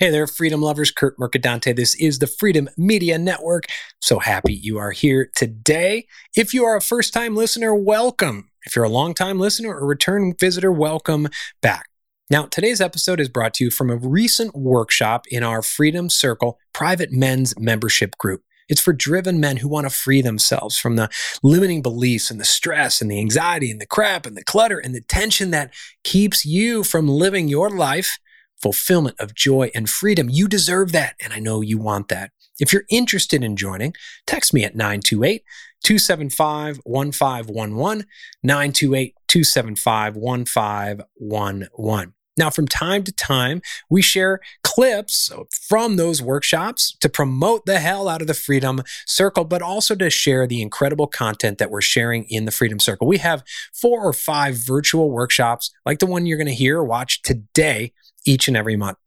Hey there, freedom lovers. Kurt Mercadante. This is the Freedom Media Network. So happy you are here today. If you are a first time listener, welcome. If you're a long time listener or return visitor, welcome back. Now, today's episode is brought to you from a recent workshop in our Freedom Circle private men's membership group. It's for driven men who want to free themselves from the limiting beliefs and the stress and the anxiety and the crap and the clutter and the tension that keeps you from living your life fulfillment of joy and freedom. You deserve that, and I know you want that. If you're interested in joining, text me at 928 275 1511, 928 275 1511. Now, from time to time, we share clips from those workshops to promote the hell out of the Freedom Circle, but also to share the incredible content that we're sharing in the Freedom Circle. We have four or five virtual workshops like the one you're going to hear or watch today each and every month.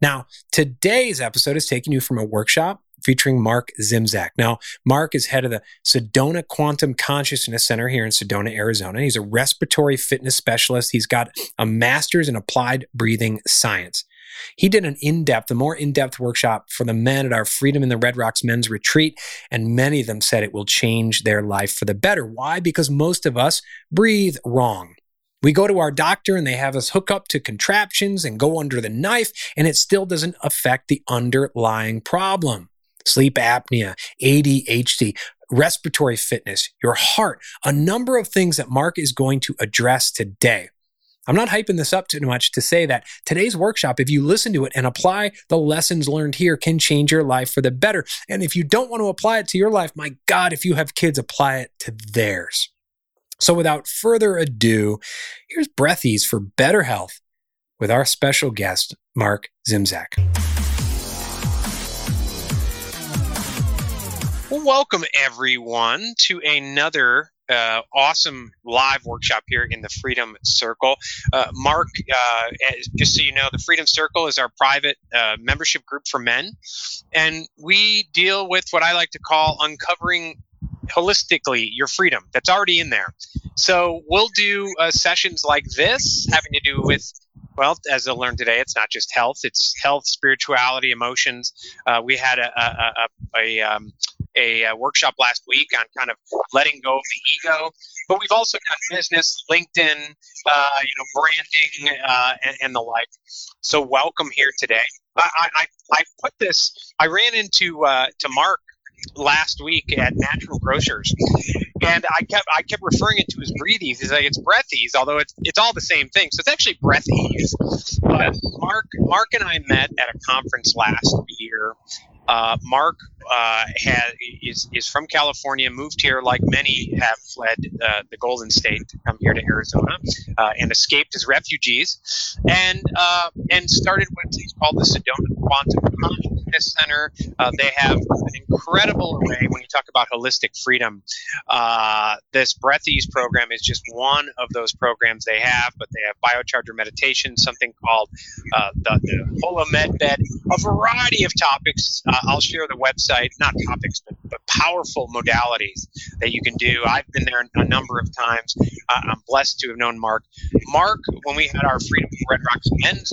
Now, today's episode is taking you from a workshop featuring Mark Zimzak. Now, Mark is head of the Sedona Quantum Consciousness Center here in Sedona, Arizona. He's a respiratory fitness specialist. He's got a master's in applied breathing science. He did an in depth, a more in depth workshop for the men at our Freedom in the Red Rocks men's retreat, and many of them said it will change their life for the better. Why? Because most of us breathe wrong. We go to our doctor and they have us hook up to contraptions and go under the knife, and it still doesn't affect the underlying problem. Sleep apnea, ADHD, respiratory fitness, your heart, a number of things that Mark is going to address today. I'm not hyping this up too much to say that today's workshop, if you listen to it and apply the lessons learned here, can change your life for the better. And if you don't want to apply it to your life, my God, if you have kids, apply it to theirs. So without further ado, here's Breathies for better health with our special guest, Mark Zimzak. Well, welcome everyone to another uh, awesome live workshop here in the Freedom Circle. Uh, Mark, uh, just so you know, the Freedom Circle is our private uh, membership group for men, and we deal with what I like to call uncovering holistically your freedom that's already in there. So we'll do uh, sessions like this having to do with well, as I learned today, it's not just health; it's health, spirituality, emotions. Uh, we had a a, a, a, um, a, workshop last week on kind of letting go of the ego, but we've also done business, LinkedIn, uh, you know, branding, uh, and, and, the like. So, welcome here today. I, I, I put this. I ran into uh, to Mark last week at Natural Grocers, and I kept I kept referring it to as breathies. He's like it's breathies, although it's it's all the same thing. So it's actually breathies. But Mark Mark and I met at a conference last year. Uh, Mark uh, has, is is from California, moved here like many have fled uh, the Golden State to come here to Arizona, uh, and escaped as refugees, and uh, and started what's called the Sedona Quantum Consciousness Center. Uh, they have an incredible array when you talk about holistic freedom. this Breath Ease program is just one of those programs they have, but they have biocharger meditation, something called the, the Holo Med Bed, a variety of topics. I'll share the website not topics, but, but powerful modalities that you can do. I've been there a number of times. Uh, I'm blessed to have known Mark. Mark, when we had our Freedom Red Rocks men's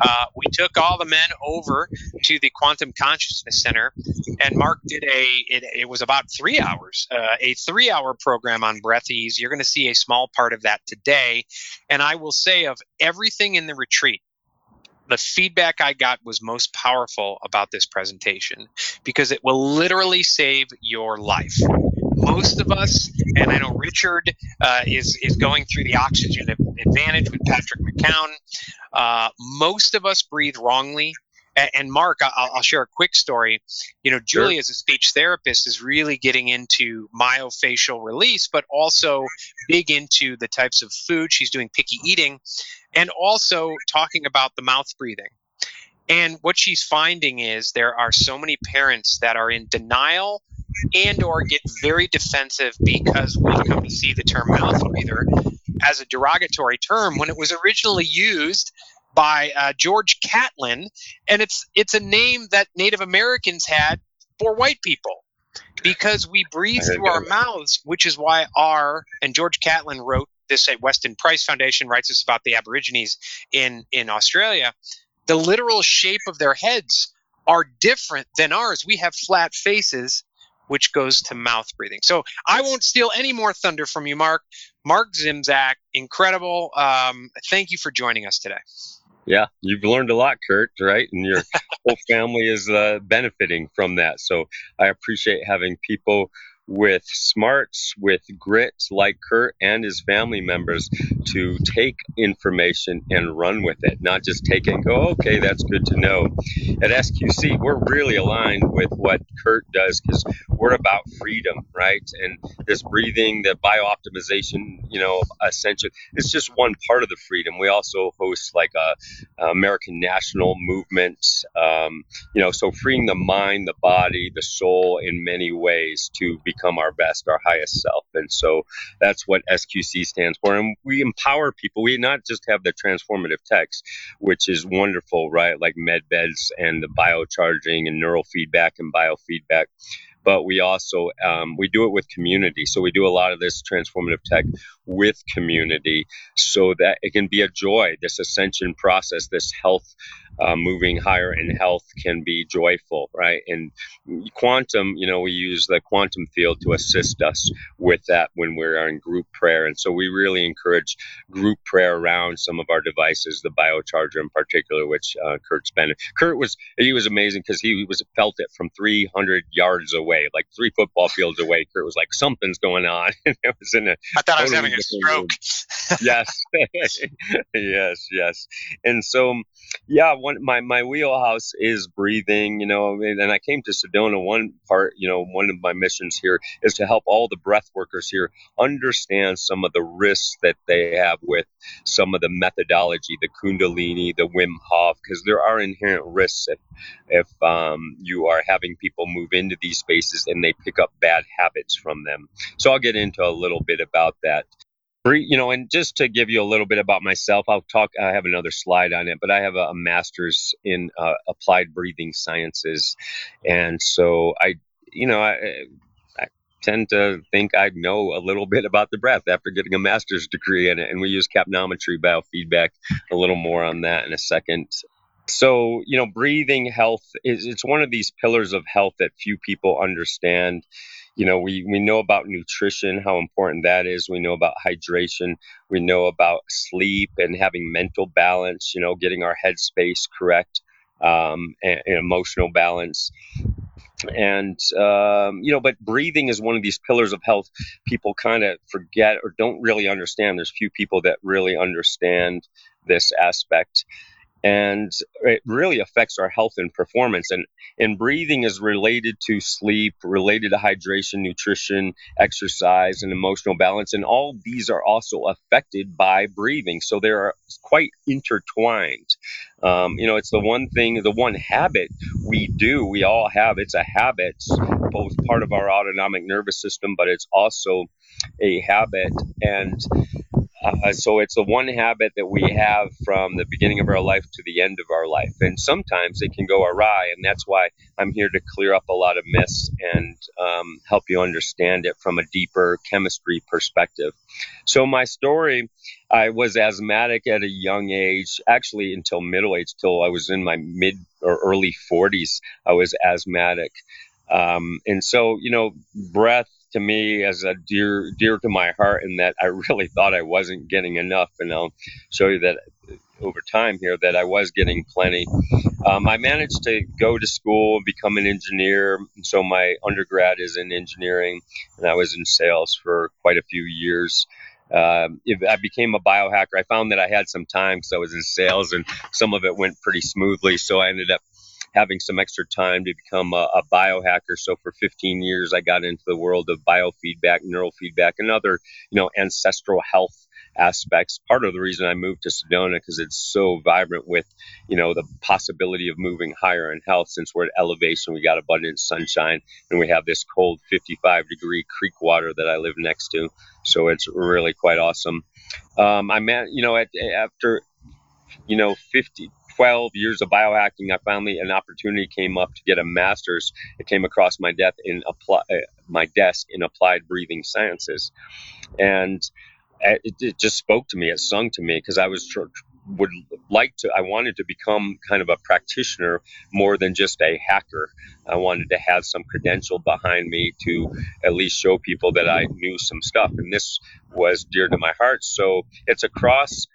uh, we took all the men over to the Quantum Consciousness Center, and Mark did a. It, it was about three hours, uh, a three-hour program on breath ease. You're going to see a small part of that today, and I will say of everything in the retreat, the feedback I got was most powerful about this presentation because it will literally save your life. Most of us, and I know Richard uh, is is going through the oxygen advantage with Patrick McKeown. Uh, most of us breathe wrongly. And Mark, I'll, I'll, share a quick story. You know, Julie, sure. as a speech therapist, is really getting into myofascial release, but also big into the types of food. She's doing picky eating and also talking about the mouth breathing. And what she's finding is there are so many parents that are in denial and or get very defensive because we come to see the term mouth breather as a derogatory term when it was originally used by uh, George Catlin, and it's it's a name that Native Americans had for white people because we breathe through our mouths, which is why our and George Catlin wrote this at Weston Price Foundation writes us about the Aborigines in in Australia. the literal shape of their heads are different than ours. We have flat faces, which goes to mouth breathing. So I won't steal any more thunder from you, Mark. Mark Zimzak, incredible. Um, thank you for joining us today. Yeah, you've learned a lot, Kurt, right? And your whole family is uh, benefiting from that. So I appreciate having people with smarts, with grit like Kurt and his family members to take information and run with it, not just take it and go, okay, that's good to know. At SQC, we're really aligned with what Kurt does because we're about freedom, right? And this breathing, the biooptimization, you know, essentially, it's just one part of the freedom. We also host like a, a American national movement, um, you know, so freeing the mind, the body, the soul in many ways to become our best, our highest self. And so that's what SQC stands for. And we empower people. We not just have the transformative text, which is wonderful, right? Like med beds and the biocharging and neural feedback and biofeedback but we also um, we do it with community so we do a lot of this transformative tech with community so that it can be a joy this ascension process this health uh, moving higher in health can be joyful, right? And quantum, you know, we use the quantum field to assist us with that when we're in group prayer. And so we really encourage group prayer around some of our devices, the biocharger in particular, which uh, Kurt's been. Kurt was, he was amazing because he was felt it from 300 yards away, like three football fields away. Kurt was like, something's going on. and it was in a I thought I was having a stroke. yes. yes, yes. And so, yeah, one my my wheelhouse is breathing you know and i came to sedona one part you know one of my missions here is to help all the breath workers here understand some of the risks that they have with some of the methodology the kundalini the wim hof because there are inherent risks if if um, you are having people move into these spaces and they pick up bad habits from them. So i'll get into a little bit about that you know, and just to give you a little bit about myself, I'll talk. I have another slide on it, but I have a, a master's in uh, applied breathing sciences, and so I, you know, I, I tend to think I know a little bit about the breath after getting a master's degree in it, and we use capnometry biofeedback. A little more on that in a second. So, you know, breathing health is it's one of these pillars of health that few people understand you know, we, we know about nutrition, how important that is. We know about hydration. We know about sleep and having mental balance, you know, getting our headspace correct um, and, and emotional balance and um, you know but breathing is one of these pillars of health people kind of forget or don't really understand there's few people that really understand this aspect and it really affects our health and performance and and breathing is related to sleep related to hydration nutrition exercise and emotional balance and all these are also affected by breathing so they're quite intertwined. Um, you know it's the one thing the one habit we do we all have it's a habit both part of our autonomic nervous system but it's also a habit and uh, so it's the one habit that we have from the beginning of our life to the end of our life. And sometimes it can go awry. And that's why I'm here to clear up a lot of myths and um, help you understand it from a deeper chemistry perspective. So, my story I was asthmatic at a young age, actually until middle age, till I was in my mid or early 40s, I was asthmatic. Um, and so, you know, breath to me as a dear dear to my heart and that I really thought I wasn't getting enough and I'll show you that over time here that I was getting plenty. Um, I managed to go to school and become an engineer. So my undergrad is in engineering, and I was in sales for quite a few years. Um, I became a biohacker. I found that I had some time because I was in sales, and some of it went pretty smoothly. So I ended up having some extra time to become a, a biohacker. So for 15 years, I got into the world of biofeedback, neurofeedback, and other, you know, ancestral health aspects. Part of the reason I moved to Sedona because it's so vibrant with, you know, the possibility of moving higher in health. Since we're at elevation, we got abundant sunshine, and we have this cold 55 degree creek water that I live next to. So it's really quite awesome. Um, I met, you know, at, after, you know, 50, 12 years of biohacking, I finally an opportunity came up to get a master's. It came across my desk in apply, uh, my desk in applied breathing sciences, and it, it, just spoke to me. It sung to me because I was tr- would like to i wanted to become kind of a practitioner more than just a hacker i wanted to have some credential behind me to at least show people that i knew some stuff and this was dear to my heart so it's a cross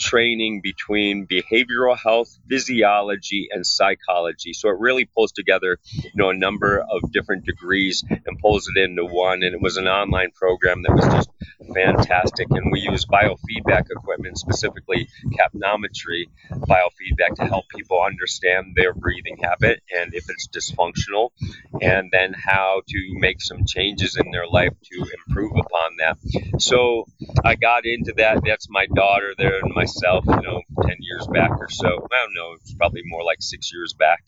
training between behavioral health, physiology, and psychology. So it really pulls together, you know, a number of different degrees and pulls it into one. And it was an online program that was just fantastic. And we use biofeedback equipment, specifically capnometry biofeedback, to help people understand their breathing habit and if it's dysfunctional, and then how to make some changes in their life to improve upon that. So I got into that. That's my daughter there and my myself, you know, 10 years back or so. I don't know, it's probably more like six years back.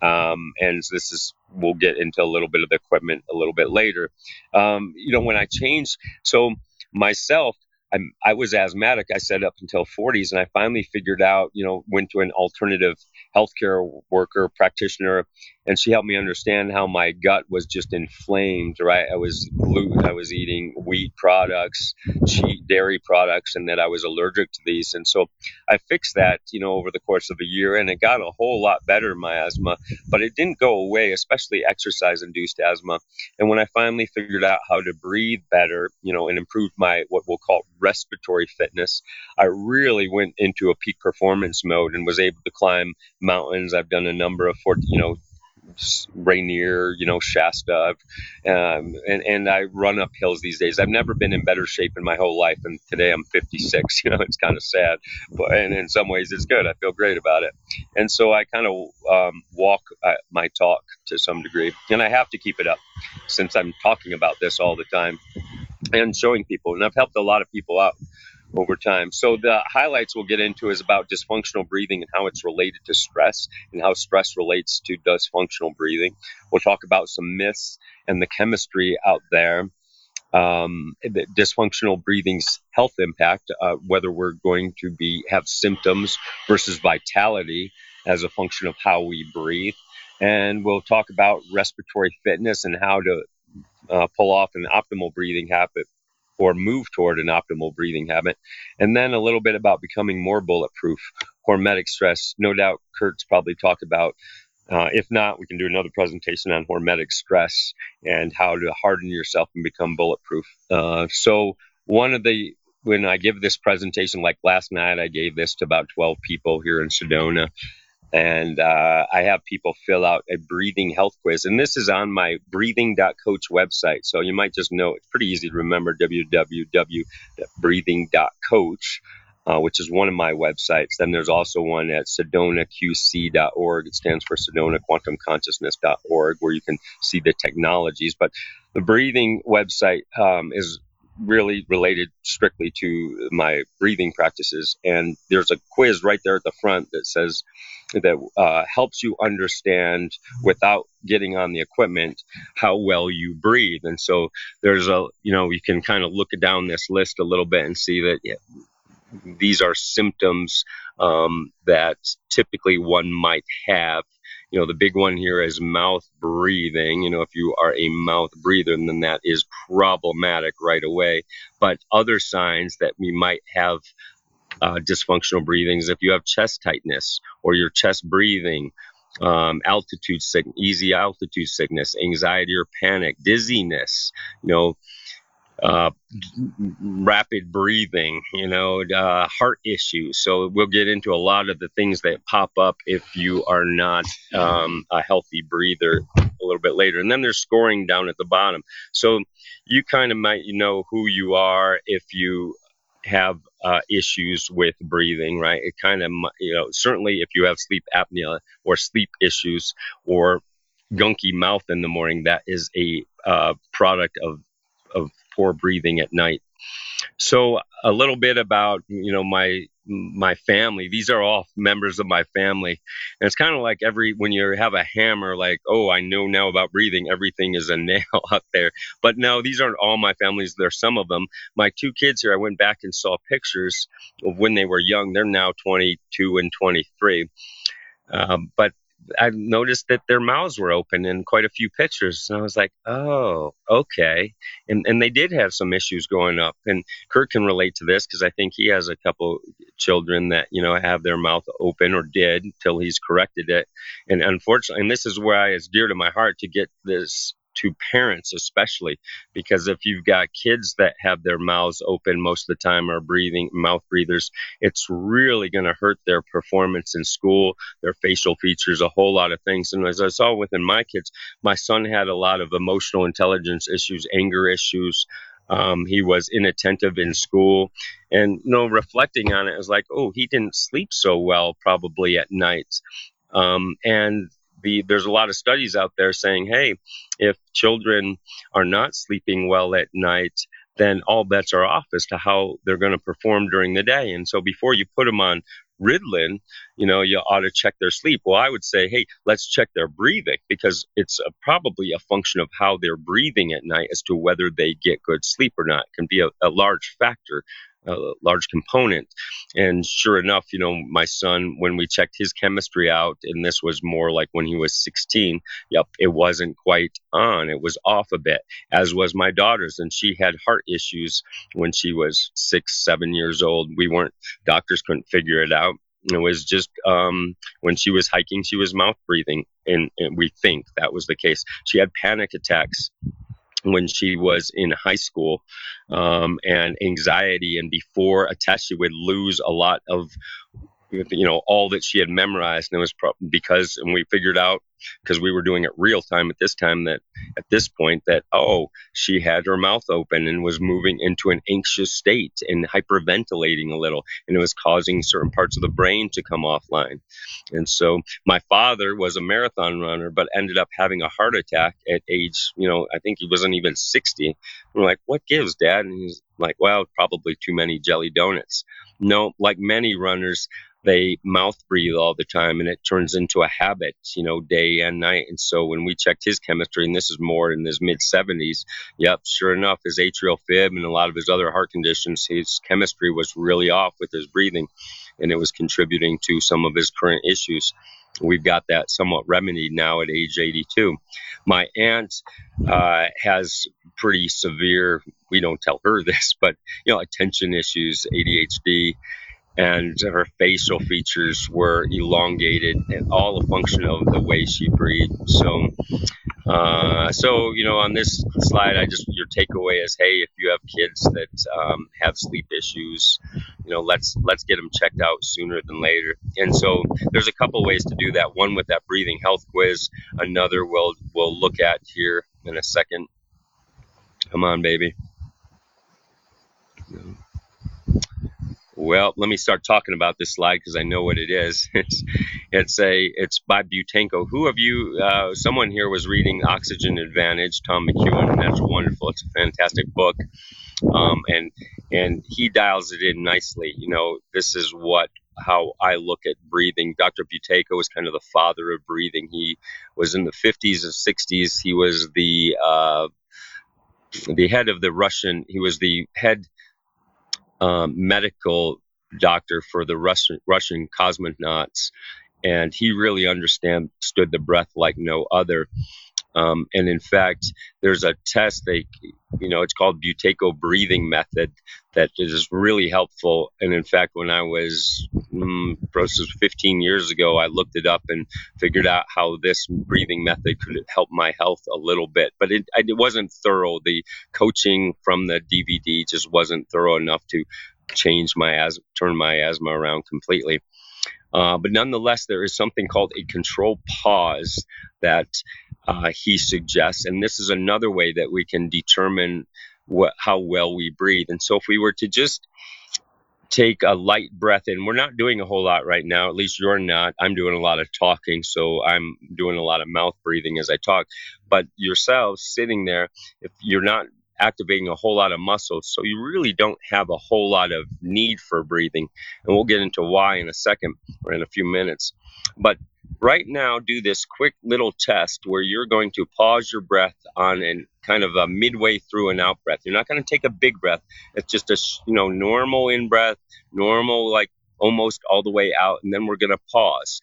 Um, and this is, we'll get into a little bit of the equipment a little bit later. Um, you know, when I changed, so myself, I'm, I was asthmatic, I said up until 40s, and I finally figured out, you know, went to an alternative healthcare worker, practitioner, and she helped me understand how my gut was just inflamed. Right, I was gluten, I was eating wheat products, cheap dairy products, and that I was allergic to these. And so I fixed that, you know, over the course of a year, and it got a whole lot better my asthma. But it didn't go away, especially exercise-induced asthma. And when I finally figured out how to breathe better, you know, and improved my what we'll call respiratory fitness, I really went into a peak performance mode and was able to climb mountains. I've done a number of, you know, Rainier, you know, Shasta, um, and and I run up hills these days. I've never been in better shape in my whole life, and today I'm 56. You know, it's kind of sad, but and in some ways it's good. I feel great about it, and so I kind of um, walk uh, my talk to some degree, and I have to keep it up since I'm talking about this all the time and showing people, and I've helped a lot of people out over time. So the highlights we'll get into is about dysfunctional breathing and how it's related to stress and how stress relates to dysfunctional breathing. We'll talk about some myths and the chemistry out there. Um, the dysfunctional breathing's health impact, uh, whether we're going to be have symptoms versus vitality as a function of how we breathe, and we'll talk about respiratory fitness and how to uh, pull off an optimal breathing habit or move toward an optimal breathing habit. And then a little bit about becoming more bulletproof, hormetic stress. No doubt Kurt's probably talked about. Uh, if not, we can do another presentation on hormetic stress and how to harden yourself and become bulletproof. Uh, so, one of the when I give this presentation, like last night, I gave this to about 12 people here in Sedona and uh, I have people fill out a breathing health quiz. And this is on my breathing.coach website. So you might just know it's pretty easy to remember www.breathing.coach, uh, which is one of my websites. Then there's also one at sedonaqc.org. It stands for Sedona Quantum Consciousness.org, where you can see the technologies. But the breathing website um, is really related strictly to my breathing practices. And there's a quiz right there at the front that says, that uh, helps you understand without getting on the equipment how well you breathe. And so there's a, you know, you can kind of look down this list a little bit and see that yeah, these are symptoms um, that typically one might have. You know, the big one here is mouth breathing. You know, if you are a mouth breather, then that is problematic right away. But other signs that we might have uh, dysfunctional breathings, if you have chest tightness or your chest breathing, um, altitude sick, easy altitude sickness, anxiety or panic, dizziness, you know, uh, rapid breathing, you know, uh, heart issues. So we'll get into a lot of the things that pop up if you are not um, a healthy breather a little bit later. And then there's scoring down at the bottom. So you kind of might know who you are if you have uh, issues with breathing, right? It kind of, you know, certainly if you have sleep apnea or sleep issues or gunky mouth in the morning, that is a uh, product of, of poor breathing at night. So a little bit about you know my my family. These are all members of my family, and it's kind of like every when you have a hammer, like oh I know now about breathing. Everything is a nail out there. But no, these aren't all my families. There's some of them. My two kids here. I went back and saw pictures of when they were young. They're now 22 and 23. Um, but I noticed that their mouths were open in quite a few pictures. And I was like, oh, okay. And and they did have some issues growing up. And Kurt can relate to this because I think he has a couple children that you know have their mouth open or did until he's corrected it and unfortunately and this is why it's dear to my heart to get this to parents especially because if you've got kids that have their mouths open most of the time or breathing mouth breathers it's really going to hurt their performance in school their facial features a whole lot of things. And as i saw within my kids my son had a lot of emotional intelligence issues anger issues. Um, he was inattentive in school. And you know reflecting on it, I was like oh he didn't sleep so well probably at night. Um, and the, there's a lot of studies out there saying, hey, if children are not sleeping well at night, then all bets are off as to how they're going to perform during the day. And so before you put them on Ritalin, you know, you ought to check their sleep. Well, I would say, hey, let's check their breathing because it's a, probably a function of how they're breathing at night as to whether they get good sleep or not. It can be a, a large factor a large component. And sure enough, you know, my son, when we checked his chemistry out, and this was more like when he was 16, yep, it wasn't quite on. It was off a bit, as was my daughter's. And she had heart issues when she was six, seven years old. We weren't, doctors couldn't figure it out. It was just um, when she was hiking, she was mouth breathing, and, and we think that was the case. She had panic attacks when she was in high school um, and anxiety and before a test she would lose a lot of you know all that she had memorized and it was pro- because and we figured out because we were doing it real time at this time that at this point that oh she had her mouth open and was moving into an anxious state and hyperventilating a little and it was causing certain parts of the brain to come offline. And so my father was a marathon runner but ended up having a heart attack at age you know i think he wasn't even 60 we're like what gives dad? And he's like well probably too many jelly donuts. No like many runners they mouth breathe all the time and it turns into a habit, you know, day and night. And so when we checked his chemistry, and this is more in his mid 70s, yep, sure enough, his atrial fib and a lot of his other heart conditions, his chemistry was really off with his breathing and it was contributing to some of his current issues. We've got that somewhat remedied now at age 82. My aunt uh, has pretty severe, we don't tell her this, but, you know, attention issues, ADHD and her facial features were elongated and all a function of the way she breathed. So uh, so you know on this slide i just your takeaway is hey if you have kids that um, have sleep issues you know let's let's get them checked out sooner than later. And so there's a couple ways to do that. One with that breathing health quiz. Another we'll we'll look at here in a second. Come on baby well, let me start talking about this slide because I know what it is. It's it's a it's by Buteyko. Who of you? Uh, someone here was reading Oxygen Advantage, Tom McKeown, that's wonderful. It's a fantastic book, um, and and he dials it in nicely. You know, this is what how I look at breathing. Dr. Buteyko was kind of the father of breathing. He was in the 50s and 60s. He was the uh, the head of the Russian. He was the head um, medical doctor for the Russian, Russian cosmonauts, and he really understood the breath like no other. Um, and in fact, there's a test they, you know, it's called Buteyko breathing method that is really helpful. And in fact, when I was mm, 15 years ago, I looked it up and figured out how this breathing method could help my health a little bit. But it, it wasn't thorough. The coaching from the DVD just wasn't thorough enough to change my asthma, turn my asthma around completely. Uh, but nonetheless, there is something called a control pause that uh, he suggests. And this is another way that we can determine what, how well we breathe. And so if we were to just take a light breath in, we're not doing a whole lot right now, at least you're not. I'm doing a lot of talking, so I'm doing a lot of mouth breathing as I talk. But yourself sitting there, if you're not activating a whole lot of muscles. So you really don't have a whole lot of need for breathing. And we'll get into why in a second or in a few minutes. But right now do this quick little test where you're going to pause your breath on and kind of a midway through an out breath. You're not going to take a big breath. It's just a you know normal in breath, normal like almost all the way out, and then we're going to pause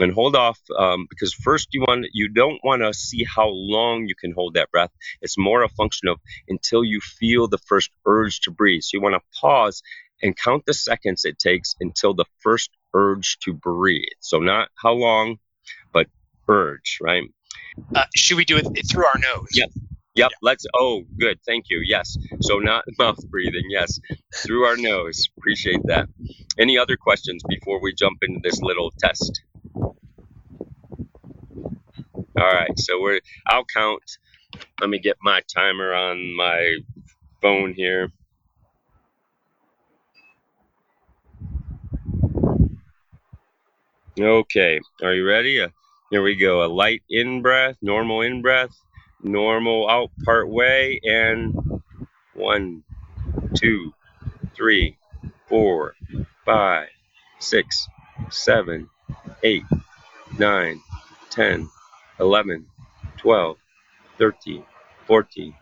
and hold off um, because first you want you don't want to see how long you can hold that breath. It's more a function of until you feel the first urge to breathe. So you want to pause and count the seconds it takes until the first urge to breathe. So, not how long, but urge, right? Uh, should we do it through our nose? Yep. Yep. Yeah. Let's. Oh, good. Thank you. Yes. So not mouth breathing. Yes, through our nose. Appreciate that. Any other questions before we jump into this little test? All right. So we're. I'll count. Let me get my timer on my phone here. Okay, are you ready? Uh, here we go. A light in breath, normal in breath, normal out part way, and one, two, three, four, five, six, seven, eight, nine, ten, eleven, twelve, thirteen, fourteen,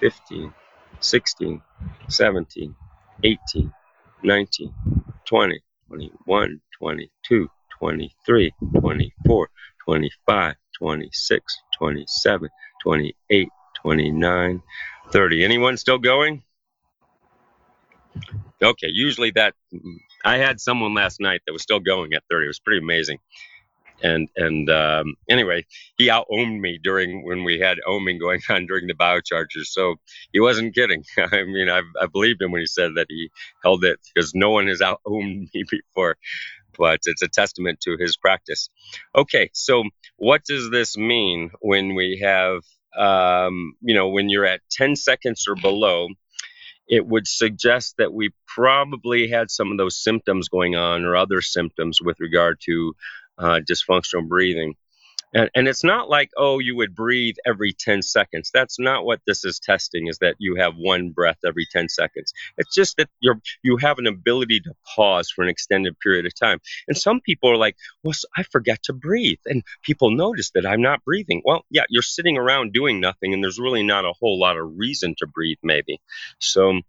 fifteen, sixteen, seventeen, eighteen, nineteen, twenty, twenty-one, twenty-two. 23, 24, 25, 26, 27, 28, 29, 30. Anyone still going? Okay, usually that I had someone last night that was still going at 30. It was pretty amazing. And and um, anyway, he out owned me during when we had Oming going on during the biochargers. So he wasn't kidding. I mean, I, I believed him when he said that he held it because no one has out owned me before but it's a testament to his practice. Okay, so what does this mean when we have, um, you know, when you're at 10 seconds or below? It would suggest that we probably had some of those symptoms going on or other symptoms with regard to uh, dysfunctional breathing. And, and it's not like, oh, you would breathe every 10 seconds. That's not what this is testing, is that you have one breath every 10 seconds. It's just that you're, you have an ability to pause for an extended period of time. And some people are like, well, I forget to breathe. And people notice that I'm not breathing. Well, yeah, you're sitting around doing nothing, and there's really not a whole lot of reason to breathe, maybe. So, you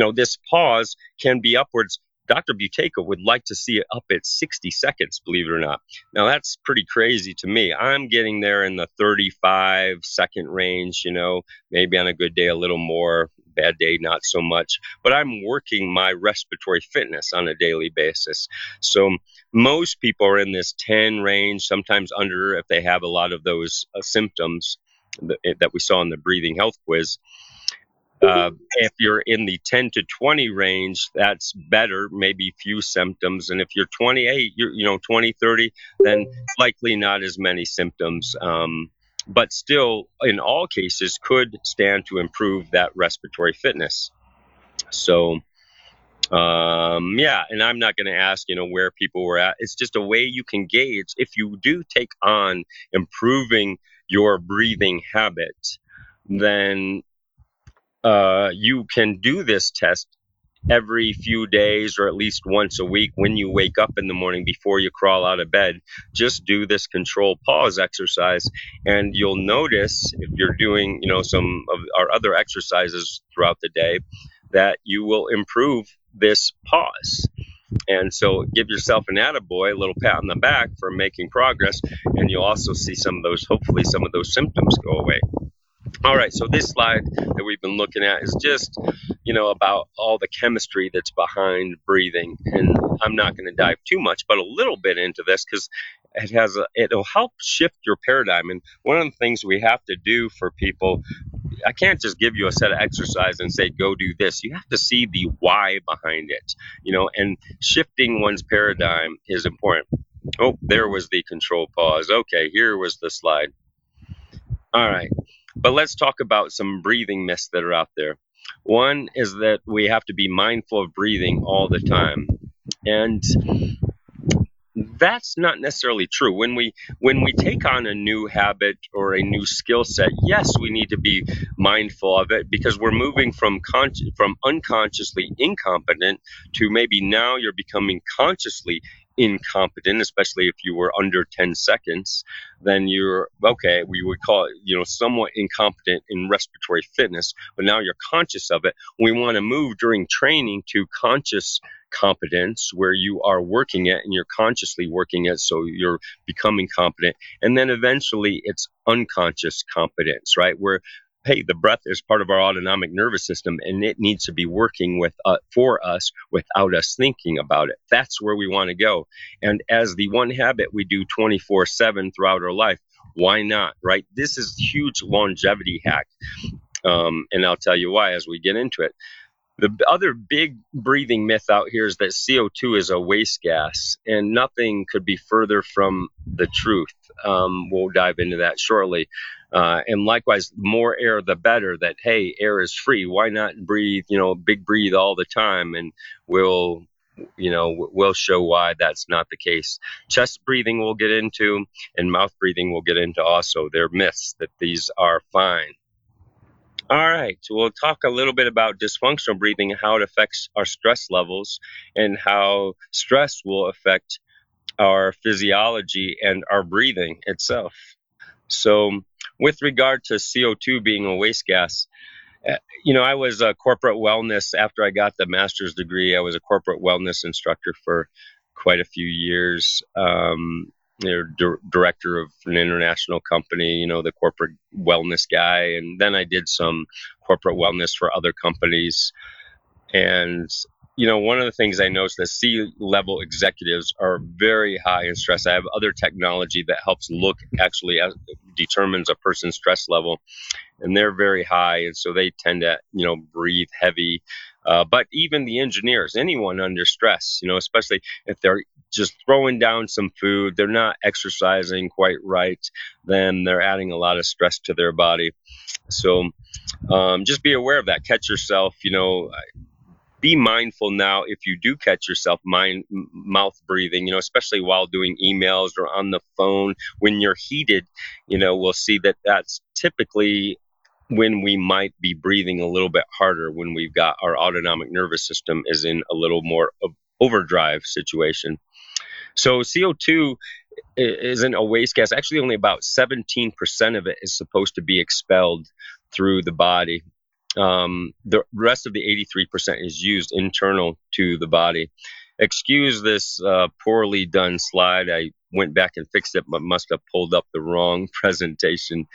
know, this pause can be upwards Dr. Buteyko would like to see it up at 60 seconds, believe it or not. Now, that's pretty crazy to me. I'm getting there in the 35 second range, you know, maybe on a good day a little more, bad day not so much. But I'm working my respiratory fitness on a daily basis. So most people are in this 10 range, sometimes under if they have a lot of those uh, symptoms that we saw in the breathing health quiz. Uh, if you're in the 10 to 20 range, that's better, maybe few symptoms. And if you're 28, you're, you know, 20, 30, then likely not as many symptoms. Um, but still, in all cases, could stand to improve that respiratory fitness. So, um, yeah, and I'm not going to ask, you know, where people were at. It's just a way you can gauge if you do take on improving your breathing habit, then uh, you can do this test every few days or at least once a week when you wake up in the morning before you crawl out of bed. Just do this control pause exercise, and you'll notice if you're doing, you know, some of our other exercises throughout the day that you will improve this pause. And so give yourself an attaboy, a little pat on the back for making progress, and you'll also see some of those, hopefully, some of those symptoms go away. All right, so this slide that we've been looking at is just, you know, about all the chemistry that's behind breathing. And I'm not going to dive too much, but a little bit into this because it has a, it'll help shift your paradigm. And one of the things we have to do for people, I can't just give you a set of exercise and say go do this. You have to see the why behind it, you know. And shifting one's paradigm is important. Oh, there was the control pause. Okay, here was the slide. All right. But let's talk about some breathing myths that are out there. One is that we have to be mindful of breathing all the time. And that's not necessarily true when we when we take on a new habit or a new skill set yes we need to be mindful of it because we're moving from con- from unconsciously incompetent to maybe now you're becoming consciously incompetent, especially if you were under 10 seconds, then you're okay. We would call it, you know, somewhat incompetent in respiratory fitness, but now you're conscious of it. We want to move during training to conscious competence where you are working it and you're consciously working it so you're becoming competent and then eventually it's unconscious competence right where hey, the breath is part of our autonomic nervous system and it needs to be working with uh, for us without us thinking about it. That's where we want to go. And as the one habit we do 24/7 throughout our life, why not, right? This is huge longevity hack. Um, and I'll tell you why as we get into it. The other big breathing myth out here is that CO2 is a waste gas, and nothing could be further from the truth. Um, we'll dive into that shortly. Uh, and likewise, more air, the better. That hey, air is free. Why not breathe? You know, big breathe all the time, and we'll, you know, we'll show why that's not the case. Chest breathing we'll get into, and mouth breathing we'll get into also. They're myths that these are fine. All right, so we'll talk a little bit about dysfunctional breathing and how it affects our stress levels and how stress will affect our physiology and our breathing itself. So, with regard to CO2 being a waste gas, uh, you know, I was a corporate wellness after I got the master's degree. I was a corporate wellness instructor for quite a few years. Um, you know, director of an international company, you know, the corporate wellness guy. And then I did some corporate wellness for other companies. And, you know, one of the things I noticed that C level executives are very high in stress. I have other technology that helps look actually determines a person's stress level, and they're very high. And so they tend to, you know, breathe heavy. Uh, but even the engineers, anyone under stress, you know, especially if they're just throwing down some food, they're not exercising quite right, then they're adding a lot of stress to their body. So um, just be aware of that. Catch yourself, you know. Be mindful now if you do catch yourself mind, mouth breathing, you know, especially while doing emails or on the phone. When you're heated, you know, we'll see that that's typically when we might be breathing a little bit harder when we've got our autonomic nervous system is in a little more overdrive situation. So CO2 isn't a waste gas. Actually, only about 17% of it is supposed to be expelled through the body. Um, the rest of the 83% is used internal to the body. Excuse this uh, poorly done slide. I went back and fixed it, but must have pulled up the wrong presentation.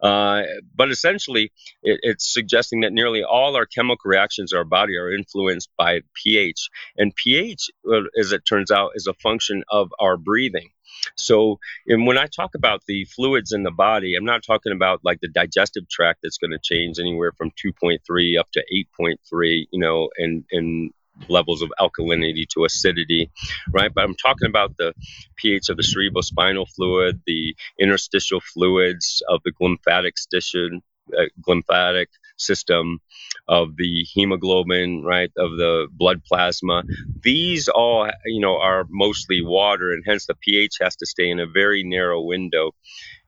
Uh, but essentially, it, it's suggesting that nearly all our chemical reactions in our body are influenced by pH. And pH, as it turns out, is a function of our breathing. So, and when I talk about the fluids in the body, I'm not talking about like the digestive tract that's going to change anywhere from 2.3 up to 8.3, you know, and and levels of alkalinity to acidity, right? But I'm talking about the pH of the cerebrospinal fluid, the interstitial fluids of the glymphatic system, uh, glymphatic system, of the hemoglobin, right, of the blood plasma. These all, you know, are mostly water, and hence the pH has to stay in a very narrow window,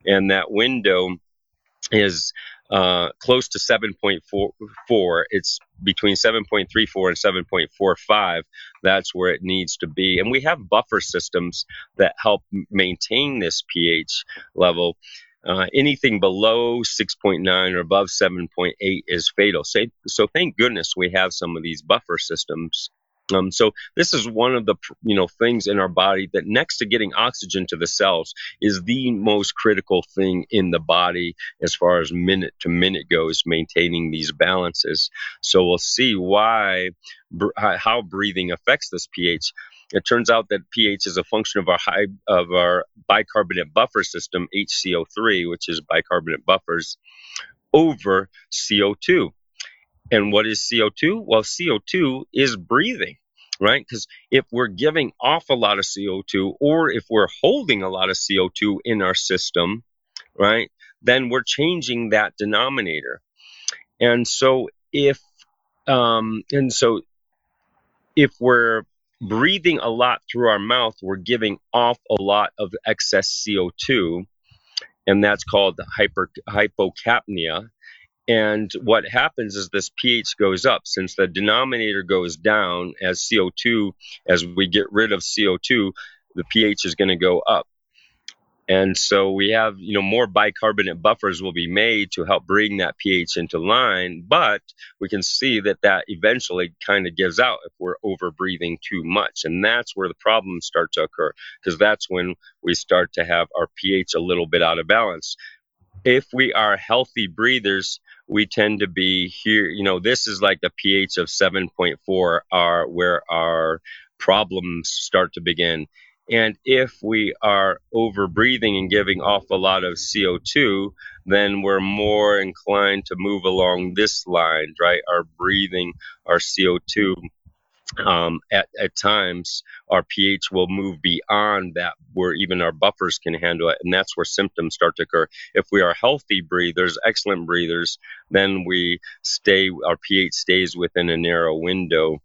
and that window is uh, close to 7.44. It's between 7.34 and 7.45. That's where it needs to be. And we have buffer systems that help maintain this pH level. Uh, anything below 6.9 or above 7.8 is fatal. So, so thank goodness we have some of these buffer systems um, so this is one of the you know things in our body that next to getting oxygen to the cells is the most critical thing in the body as far as minute to minute goes, maintaining these balances. So we'll see why how breathing affects this pH. It turns out that pH is a function of our high of our bicarbonate buffer system HCO3, which is bicarbonate buffers, over CO2. And what is CO2? Well, CO2 is breathing, right? Because if we're giving off a lot of CO2 or if we're holding a lot of CO2 in our system, right, then we're changing that denominator. And so if, um, and so if we're breathing a lot through our mouth, we're giving off a lot of excess CO2, and that's called hyper, hypocapnia. And what happens is this pH goes up since the denominator goes down as CO2, as we get rid of CO2, the pH is going to go up. And so we have, you know, more bicarbonate buffers will be made to help bring that pH into line, but we can see that that eventually kind of gives out if we're over breathing too much. And that's where the problems start to occur because that's when we start to have our pH a little bit out of balance. If we are healthy breathers, we tend to be here. You know, this is like the pH of 7.4, are where our problems start to begin. And if we are over breathing and giving off a lot of CO2, then we're more inclined to move along this line, right? Our breathing, our CO2 um, at, at times our pH will move beyond that where even our buffers can handle it. And that's where symptoms start to occur. If we are healthy breathers, excellent breathers, then we stay, our pH stays within a narrow window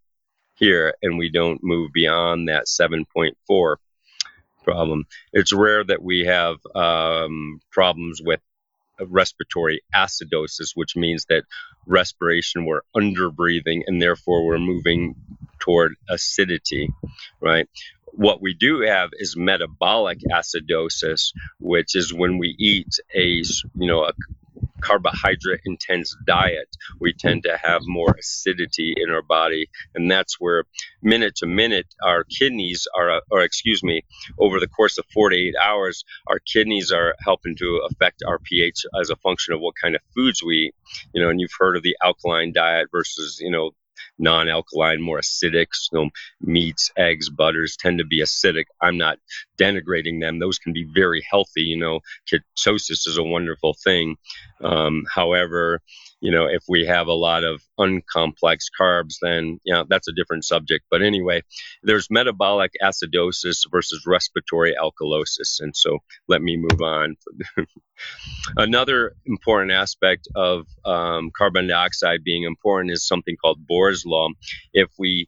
here and we don't move beyond that 7.4 problem. It's rare that we have um, problems with respiratory acidosis, which means that respiration we're under breathing and therefore we're moving toward acidity, right? What we do have is metabolic acidosis, which is when we eat a you know a carbohydrate intense diet, we tend to have more acidity in our body. And that's where minute to minute, our kidneys are, or excuse me, over the course of four to eight hours, our kidneys are helping to affect our pH as a function of what kind of foods we eat. You know, and you've heard of the alkaline diet versus, you know, non-alkaline, more acidic. So meats, eggs, butters tend to be acidic. I'm not denigrating them; those can be very healthy. You know, ketosis is a wonderful thing. Um, however, you know, if we have a lot of uncomplex carbs, then you know that's a different subject. But anyway, there's metabolic acidosis versus respiratory alkalosis, and so let me move on. Another important aspect of um, carbon dioxide being important is something called Bohr's law. If we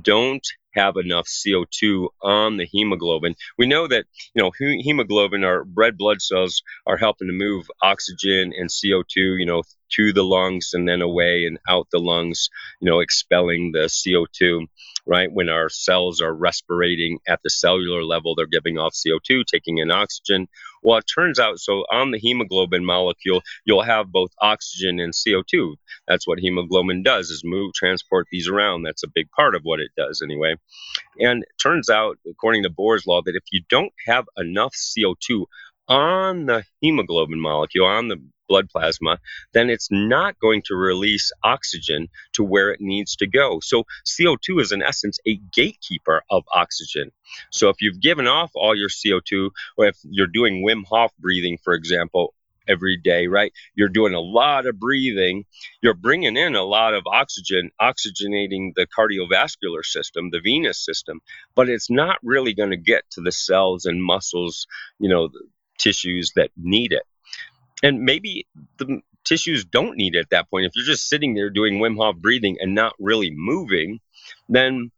don't have enough CO2 on the hemoglobin. We know that you know hemoglobin, our red blood cells, are helping to move oxygen and CO2, you know, to the lungs and then away and out the lungs, you know, expelling the CO2 right? When our cells are respirating at the cellular level, they're giving off CO2, taking in oxygen. Well, it turns out so on the hemoglobin molecule, you'll have both oxygen and CO2. That's what hemoglobin does is move, transport these around. That's a big part of what it does anyway. And it turns out, according to Bohr's law, that if you don't have enough CO2 on the hemoglobin molecule, on the blood plasma, then it's not going to release oxygen to where it needs to go. So CO2 is in essence a gatekeeper of oxygen. So if you've given off all your CO2, or if you're doing Wim Hof breathing, for example, every day, right? You're doing a lot of breathing. You're bringing in a lot of oxygen, oxygenating the cardiovascular system, the venous system, but it's not really going to get to the cells and muscles, you know, tissues that need it and maybe the tissues don't need it at that point. If you're just sitting there doing Wim Hof breathing and not really moving, then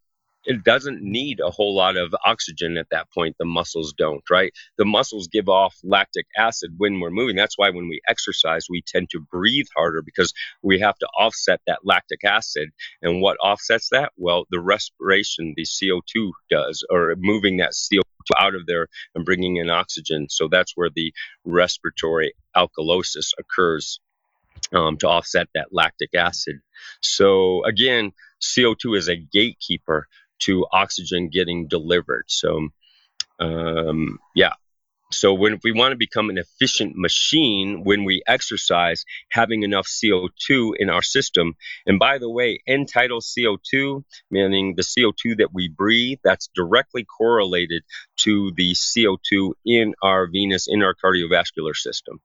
it doesn't need a whole lot of oxygen at that point. The muscles don't, right? The muscles give off lactic acid when we're moving. That's why when we exercise, we tend to breathe harder because we have to offset that lactic acid. And what offsets that? Well, the respiration, the CO2 does, or moving that CO2 out of there and bringing in oxygen. So that's where the respiratory alkalosis occurs um, to offset that lactic acid. So again, CO2 is a gatekeeper to oxygen getting delivered. So um, yeah, so when we want to become an efficient machine when we exercise, having enough CO2 in our system, and by the way, tidal CO2, meaning the CO2 that we breathe, that's directly correlated to the CO2 in our venous, in our cardiovascular system.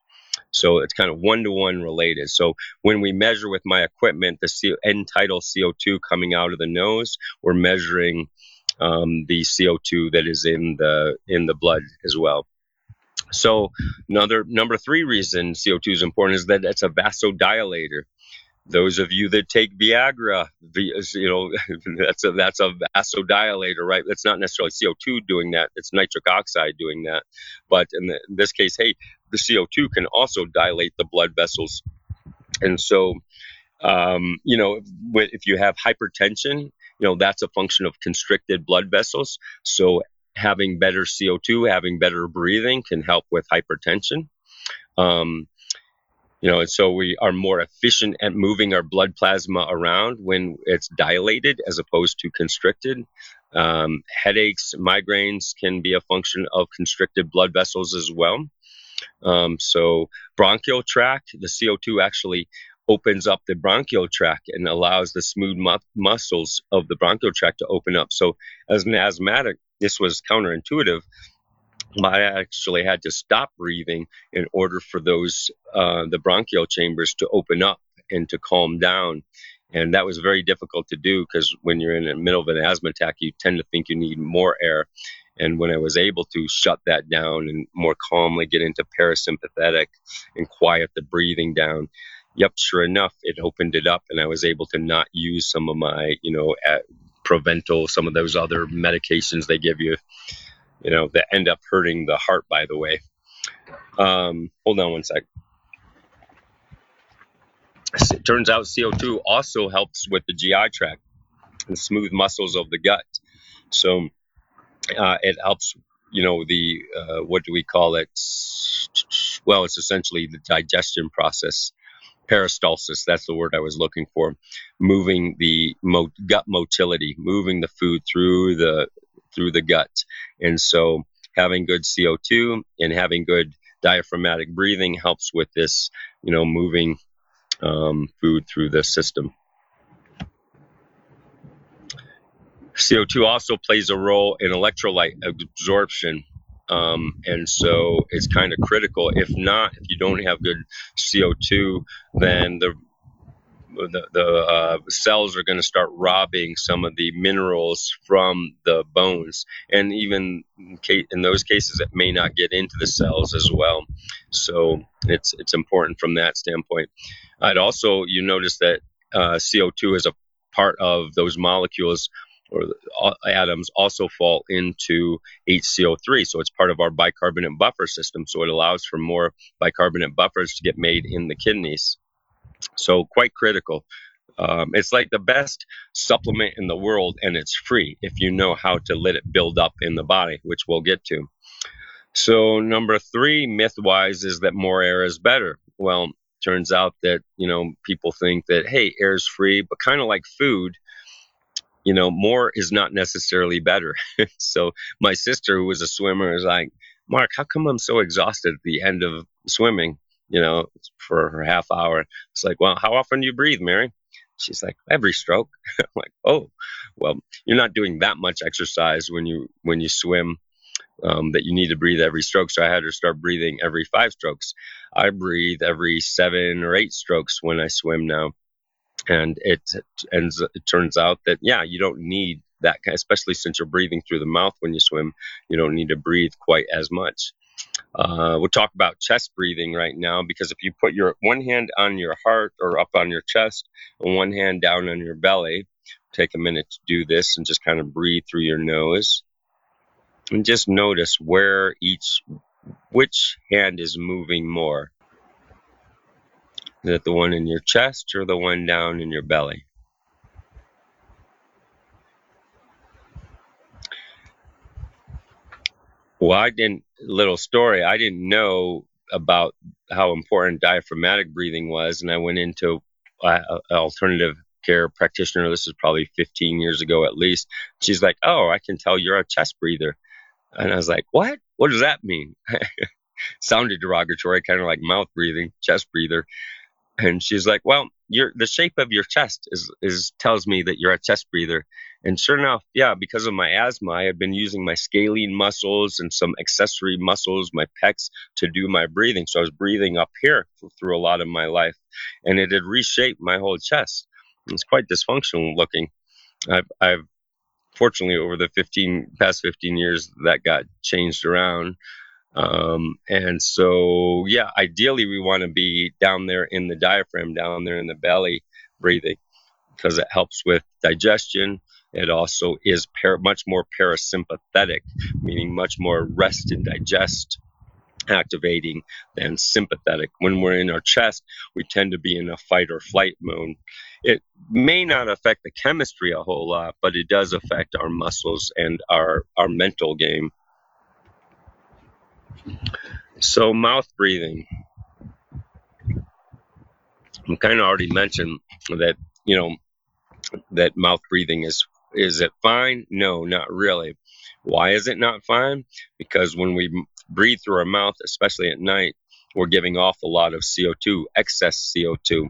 So it's kind of one to one related. So when we measure with my equipment the end tidal CO2 coming out of the nose, we're measuring um, the CO2 that is in the in the blood as well. So another number three reason CO2 is important is that it's a vasodilator. Those of you that take Viagra, you know, that's a that's a vasodilator, right? That's not necessarily CO2 doing that; it's nitric oxide doing that. But in, the, in this case, hey, the CO2 can also dilate the blood vessels, and so um, you know, if you have hypertension, you know that's a function of constricted blood vessels. So having better CO2, having better breathing can help with hypertension. Um, you know, and so we are more efficient at moving our blood plasma around when it's dilated as opposed to constricted. Um, headaches, migraines can be a function of constricted blood vessels as well. Um, so, bronchial tract, the CO2 actually opens up the bronchial tract and allows the smooth mu- muscles of the bronchial tract to open up. So, as an asthmatic, this was counterintuitive. I actually had to stop breathing in order for those uh, the bronchial chambers to open up and to calm down. And that was very difficult to do because when you're in the middle of an asthma attack, you tend to think you need more air. And when I was able to shut that down and more calmly get into parasympathetic and quiet the breathing down, yep, sure enough, it opened it up, and I was able to not use some of my, you know, Proventil, some of those other medications they give you, you know, that end up hurting the heart. By the way, um, hold on one sec. It turns out CO2 also helps with the GI tract and smooth muscles of the gut. So uh, it helps, you know, the uh, what do we call it? Well, it's essentially the digestion process. Peristalsis that's the word i was looking for. Moving the mo- gut motility moving the food through the through the gut. And so having good co2 and having good diaphragmatic breathing helps with this you know moving um, food through the system CO2 also plays a role in electrolyte absorption um, and so it's kind of critical. If not, if you don't have good CO2, then the the, the uh, cells are going to start robbing some of the minerals from the bones, and even in, those cases, it may not get into the cells as well. So it's it's important from that standpoint. I'd also you notice that uh, CO2 is a part of those molecules or atoms also fall into HCO3. So it's part of our bicarbonate buffer system. So it allows for more bicarbonate buffers to get made in the kidneys. So quite critical. Um, it's like the best supplement in the world, and it's free if you know how to let it build up in the body, which we'll get to. So number three, myth-wise, is that more air is better. Well, turns out that you know people think that hey, air is free, but kind of like food, you know, more is not necessarily better. so my sister, who was a swimmer, is like, Mark, how come I'm so exhausted at the end of swimming? You know, for her half hour. It's like, well, how often do you breathe, Mary? She's like, every stroke. I'm like, oh, well, you're not doing that much exercise when you when you swim. Um, that you need to breathe every stroke. So I had her start breathing every five strokes. I breathe every seven or eight strokes when I swim now and it ends it turns out that yeah you don't need that especially since you're breathing through the mouth when you swim you don't need to breathe quite as much. Uh, we'll talk about chest breathing right now because if you put your one hand on your heart or up on your chest and one hand down on your belly take a minute to do this and just kind of breathe through your nose. And just notice where each which hand is moving more is it the one in your chest or the one down in your belly? Well, I didn't, little story, I didn't know about how important diaphragmatic breathing was. And I went into uh, an alternative care practitioner. This is probably 15 years ago at least. She's like, Oh, I can tell you're a chest breather. And I was like, What? What does that mean? Sounded derogatory, kind of like mouth breathing, chest breather and she's like, "Well, your the shape of your chest is is tells me that you're a chest breather." And sure enough, yeah, because of my asthma, I had been using my scalene muscles and some accessory muscles, my pecs, to do my breathing. So I was breathing up here through a lot of my life, and it had reshaped my whole chest. It's quite dysfunctional looking. I've, I've fortunately over the 15 past 15 years that got changed around um, and so, yeah, ideally we want to be down there in the diaphragm, down there in the belly, breathing, because it helps with digestion. It also is par- much more parasympathetic, meaning much more rest and digest activating than sympathetic. When we're in our chest, we tend to be in a fight or flight mode. It may not affect the chemistry a whole lot, but it does affect our muscles and our, our mental game. So, mouth breathing. I'm kind of already mentioned that, you know, that mouth breathing is is it fine? No, not really. Why is it not fine? Because when we breathe through our mouth, especially at night, we're giving off a lot of CO2, excess CO2.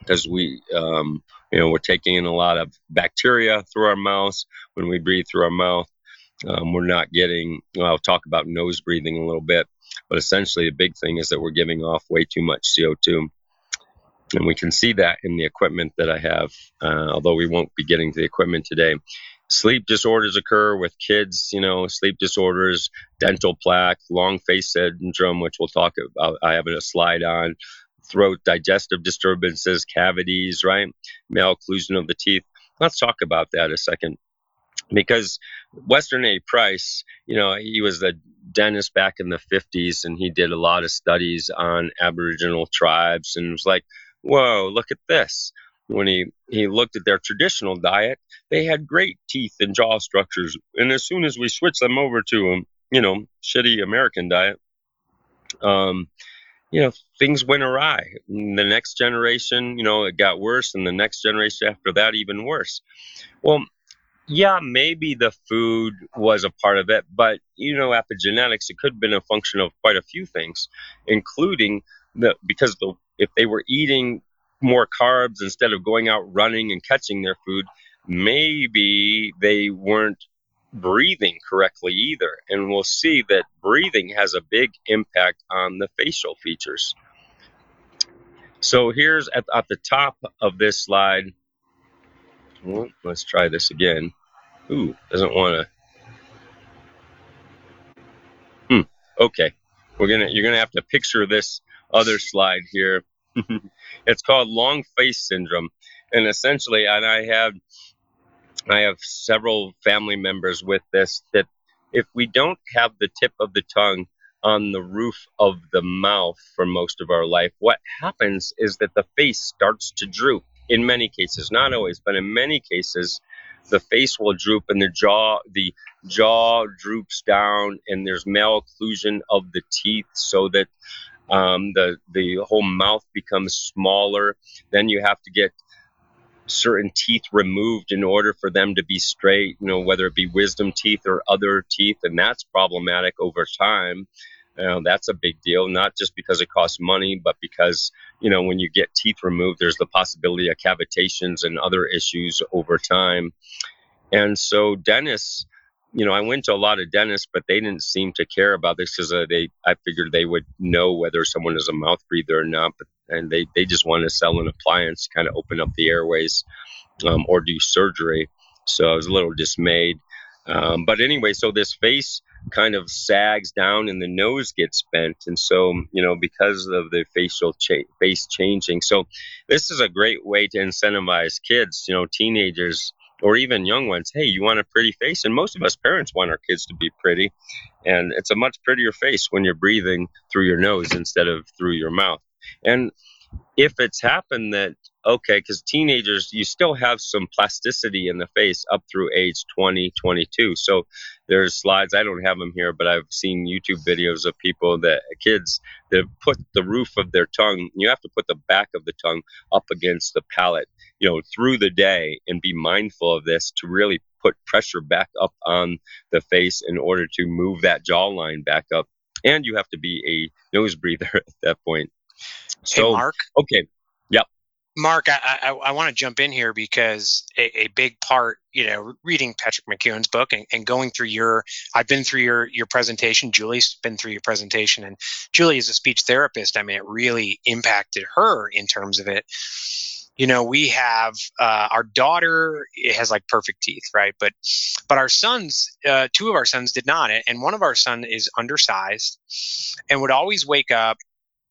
because we, um, you know, we're taking in a lot of bacteria through our mouths when we breathe through our mouth. Um, we're not getting. Well, I'll talk about nose breathing a little bit, but essentially the big thing is that we're giving off way too much CO2 and we can see that in the equipment that I have, uh, although we won't be getting to the equipment today. Sleep disorders occur with kids, you know, sleep disorders, dental plaque, long face syndrome, which we'll talk about. I have a slide on throat digestive disturbances, cavities, right? Malocclusion of the teeth. Let's talk about that a second. Because Weston A. Price, you know, he was the dentist back in the 50s and he did a lot of studies on Aboriginal tribes and was like, whoa, look at this. When he, he looked at their traditional diet, they had great teeth and jaw structures. And as soon as we switched them over to, um, you know, shitty American diet, um, you know, things went awry. The next generation, you know, it got worse, and the next generation after that, even worse. Well, yeah, maybe the food was a part of it, but you know, epigenetics, it could have been a function of quite a few things, including the because the if they were eating more carbs instead of going out running and catching their food, maybe they weren't breathing correctly either. And we'll see that breathing has a big impact on the facial features. So here's at, at the top of this slide. Well, let's try this again. Ooh, doesn't want to. Hmm. Okay, we're gonna. You're gonna have to picture this other slide here. it's called long face syndrome, and essentially, and I have I have several family members with this that if we don't have the tip of the tongue on the roof of the mouth for most of our life, what happens is that the face starts to droop. In many cases, not always, but in many cases, the face will droop and the jaw the jaw droops down and there's malocclusion of the teeth so that um, the the whole mouth becomes smaller. Then you have to get certain teeth removed in order for them to be straight. You know, whether it be wisdom teeth or other teeth, and that's problematic over time. Uh, that's a big deal, not just because it costs money, but because, you know, when you get teeth removed, there's the possibility of cavitations and other issues over time. And so dentists you know, I went to a lot of dentists, but they didn't seem to care about this because uh, they, I figured they would know whether someone is a mouth breather or not, but and they, they just want to sell an appliance, to kind of open up the airways, um, or do surgery. So I was a little dismayed. Um, but anyway, so this face kind of sags down and the nose gets bent, and so you know because of the facial cha- face changing. So this is a great way to incentivize kids, you know, teenagers or even young ones, hey, you want a pretty face? And most of us parents want our kids to be pretty. And it's a much prettier face when you're breathing through your nose instead of through your mouth. And if it's happened that okay because teenagers you still have some plasticity in the face up through age 20 22 so there's slides i don't have them here but i've seen youtube videos of people that kids that put the roof of their tongue you have to put the back of the tongue up against the palate you know through the day and be mindful of this to really put pressure back up on the face in order to move that jawline back up. And you have to be a nose breather at that point. So hey mark? okay Mark, I, I, I want to jump in here because a, a, big part, you know, reading Patrick McKeown's book and, and, going through your, I've been through your your presentation. Julie's been through your presentation, and Julie is a speech therapist. I mean, it really impacted her in terms of it you know we have uh, our daughter it has like perfect teeth right but but our sons uh, two of our sons did not and one of our son is undersized and would always wake up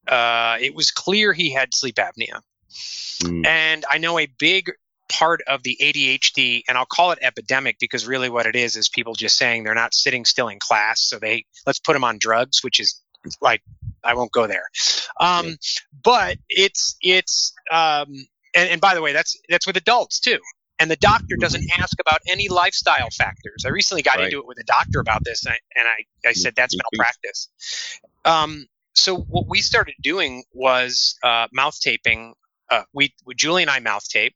uh, it was clear he had sleep apnea mm. and i know a big part of the adhd and i'll call it epidemic because really what it is is people just saying they're not sitting still in class so they let's put them on drugs which is like I won't go there. Um, but it's it's um, and, and by the way, that's that's with adults too. And the doctor doesn't ask about any lifestyle factors. I recently got right. into it with a doctor about this, and I, and I, I said that's malpractice. Um, so what we started doing was uh, mouth taping. Uh, we Julie and I mouth tape.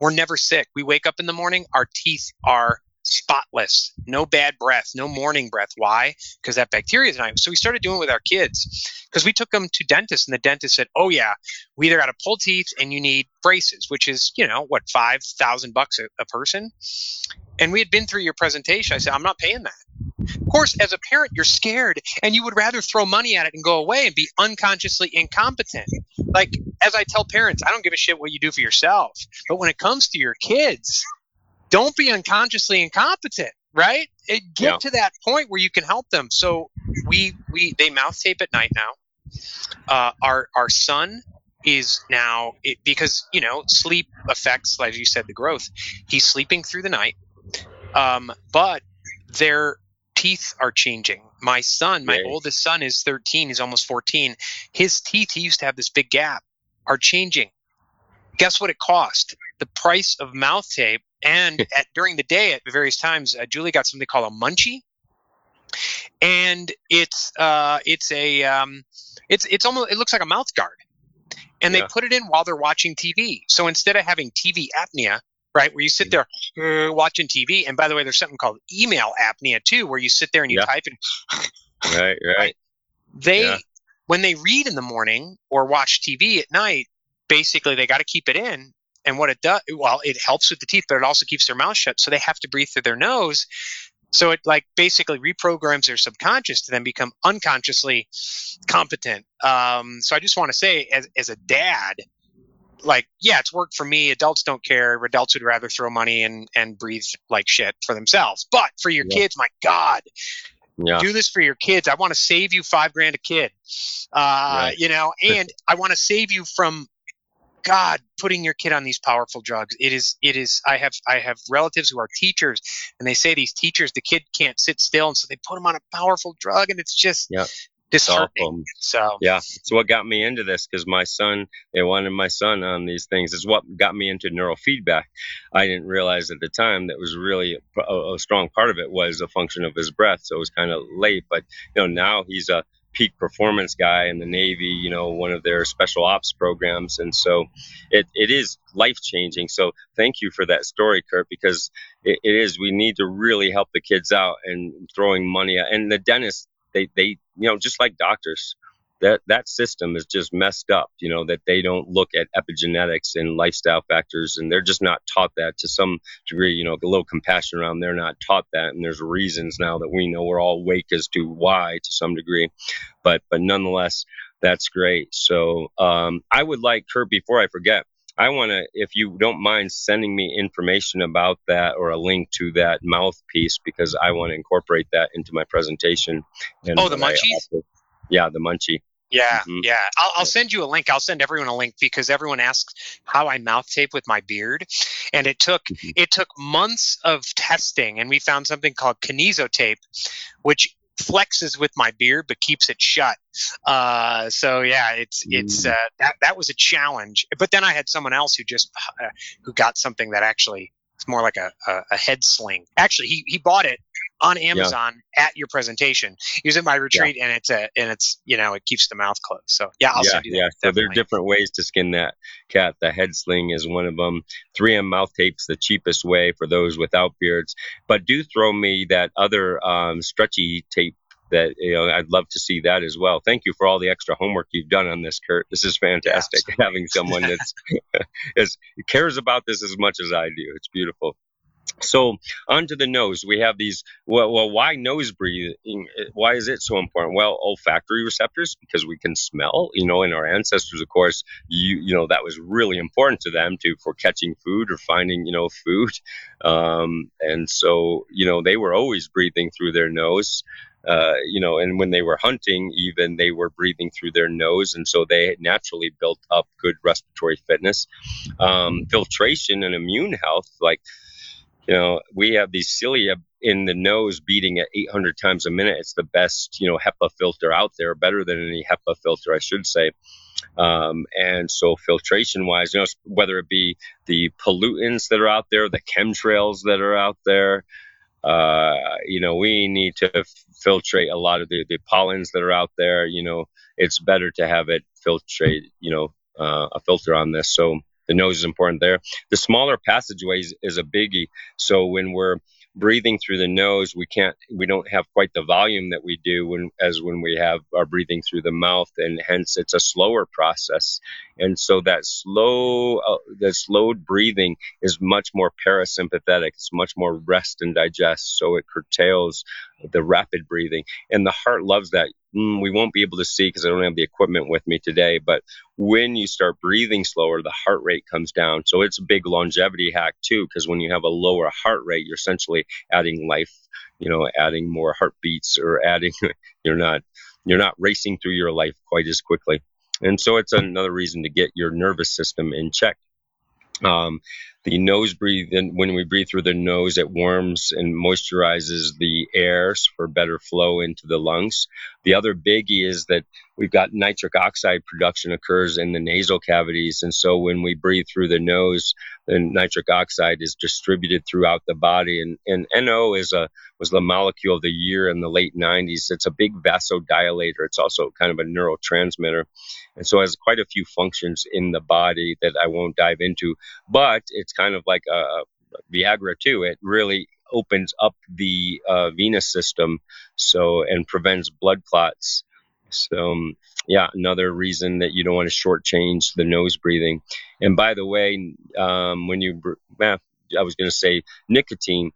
We're never sick. We wake up in the morning, our teeth are spotless, no bad breath, no morning breath. Why? Because that bacteria is not. So we started doing it with our kids because we took them to dentists, and the dentist said, "Oh yeah, we either got to pull teeth and you need braces, which is you know what five thousand bucks a person." And we had been through your presentation. I said, "I'm not paying that." Of course, as a parent, you're scared and you would rather throw money at it and go away and be unconsciously incompetent. Like, as I tell parents, I don't give a shit what you do for yourself. But when it comes to your kids, don't be unconsciously incompetent, right? It, get yeah. to that point where you can help them. So we, we, they mouth tape at night now. Uh, our, our son is now it, because you know sleep affects like you said the growth he's sleeping through the night um, but they're teeth are changing. My son, my oldest son, is 13. He's almost 14. His teeth, he used to have this big gap, are changing. Guess what it cost? The price of mouth tape. And at, during the day, at various times, uh, Julie got something called a munchie, and it's uh, it's a um, it's it's almost it looks like a mouth guard, and yeah. they put it in while they're watching TV. So instead of having TV apnea, right? Where you sit there uh, watching TV. And by the way, there's something called email apnea too, where you sit there and you yeah. type and right, right, right. They yeah. when they read in the morning or watch TV at night, basically they got to keep it in. And what it does, well, it helps with the teeth, but it also keeps their mouth shut. So they have to breathe through their nose. So it like basically reprograms their subconscious to then become unconsciously competent. Um, so I just want to say, as, as a dad, like yeah it's worked for me. Adults don't care. Adults would rather throw money and and breathe like shit for themselves. But for your yeah. kids my god yeah. do this for your kids. I want to save you five grand a kid. Uh, right. you know and i want to save you from god putting your kid on these powerful drugs. It is it is i have i have relatives who are teachers and they say these teachers the kid can't sit still and so they put them on a powerful drug and it's just yeah disheartening. So yeah, it's what got me into this because my son, they wanted my son on these things. Is what got me into neurofeedback. I didn't realize at the time that was really a, a strong part of it was a function of his breath. So it was kind of late, but you know now he's a peak performance guy in the Navy, you know, one of their special ops programs. And so it, it is life changing. So thank you for that story, Kurt, because it, it is, we need to really help the kids out and throwing money at, and the dentist they they you know just like doctors that that system is just messed up you know that they don't look at epigenetics and lifestyle factors and they're just not taught that to some degree you know a little compassion around they're not taught that and there's reasons now that we know we're all awake as to why to some degree but but nonetheless that's great. So um, i would like kurt before i forget I want to, if you don't mind sending me information about that or a link to that mouthpiece, because I want to incorporate that into my presentation. And oh, the munchies? yeah, the munchie. Yeah, mm-hmm. yeah. I'll, I'll, send you a link. I'll send everyone a link because everyone asks how I mouth tape with my beard, and it took mm-hmm. it took months of testing, and we found something called kinesio tape, which flexes with my beard but keeps it shut. Uh, so yeah, it's it's mm. uh, that that was a challenge. But then I had someone else who just uh, who got something that actually it's more like a, a, a, head sling. Actually, he he bought it on Amazon yeah. at your presentation. Was at my retreat, yeah. and it's a and it's you know it keeps the mouth closed. So yeah, I'll yeah, you that. Yeah, so there are different ways to skin that cat. The head sling is one of them. 3M mouth tape's the cheapest way for those without beards. But do throw me that other um, stretchy tape that you know I'd love to see that as well. Thank you for all the extra homework you've done on this, Kurt. This is fantastic. Yeah, having someone that's is, cares about this as much as I do. It's beautiful. So onto the nose, we have these. Well, well, why nose breathing? Why is it so important? Well, olfactory receptors because we can smell. You know, and our ancestors, of course, you you know that was really important to them to for catching food or finding you know food, um, and so you know they were always breathing through their nose. Uh, you know, and when they were hunting, even they were breathing through their nose, and so they naturally built up good respiratory fitness, um, filtration, and immune health. Like, you know, we have these cilia in the nose beating at 800 times a minute. It's the best, you know, HEPA filter out there, better than any HEPA filter, I should say. Um, and so, filtration wise, you know, whether it be the pollutants that are out there, the chemtrails that are out there, uh, you know, we need to filtrate a lot of the, the pollens that are out there. You know, it's better to have it filtrate, you know, uh, a filter on this. So the nose is important there. The smaller passageways is a biggie. So when we're breathing through the nose, we can't, we don't have quite the volume that we do when, as when we have our breathing through the mouth, and hence it's a slower process. And so that slow, uh, the slowed breathing is much more parasympathetic. It's much more rest and digest. So it curtails the rapid breathing, and the heart loves that. Mm, we won't be able to see because I don't have the equipment with me today. But when you start breathing slower, the heart rate comes down. So it's a big longevity hack too, because when you have a lower heart rate, you're essentially adding life. You know, adding more heartbeats or adding. You're not you're not racing through your life quite as quickly. And so it's another reason to get your nervous system in check. Um, the nose breathe, and when we breathe through the nose, it warms and moisturizes the airs for better flow into the lungs. The other biggie is that we've got nitric oxide production occurs in the nasal cavities, and so when we breathe through the nose, the nitric oxide is distributed throughout the body. And, and NO is a was the molecule of the year in the late 90s. It's a big vasodilator. It's also kind of a neurotransmitter, and so it has quite a few functions in the body that I won't dive into. But it's kind of like a Viagra too. It really opens up the uh, venous system, so and prevents blood clots. So um, yeah, another reason that you don't want to shortchange the nose breathing. And by the way, um, when you, I was going to say nicotine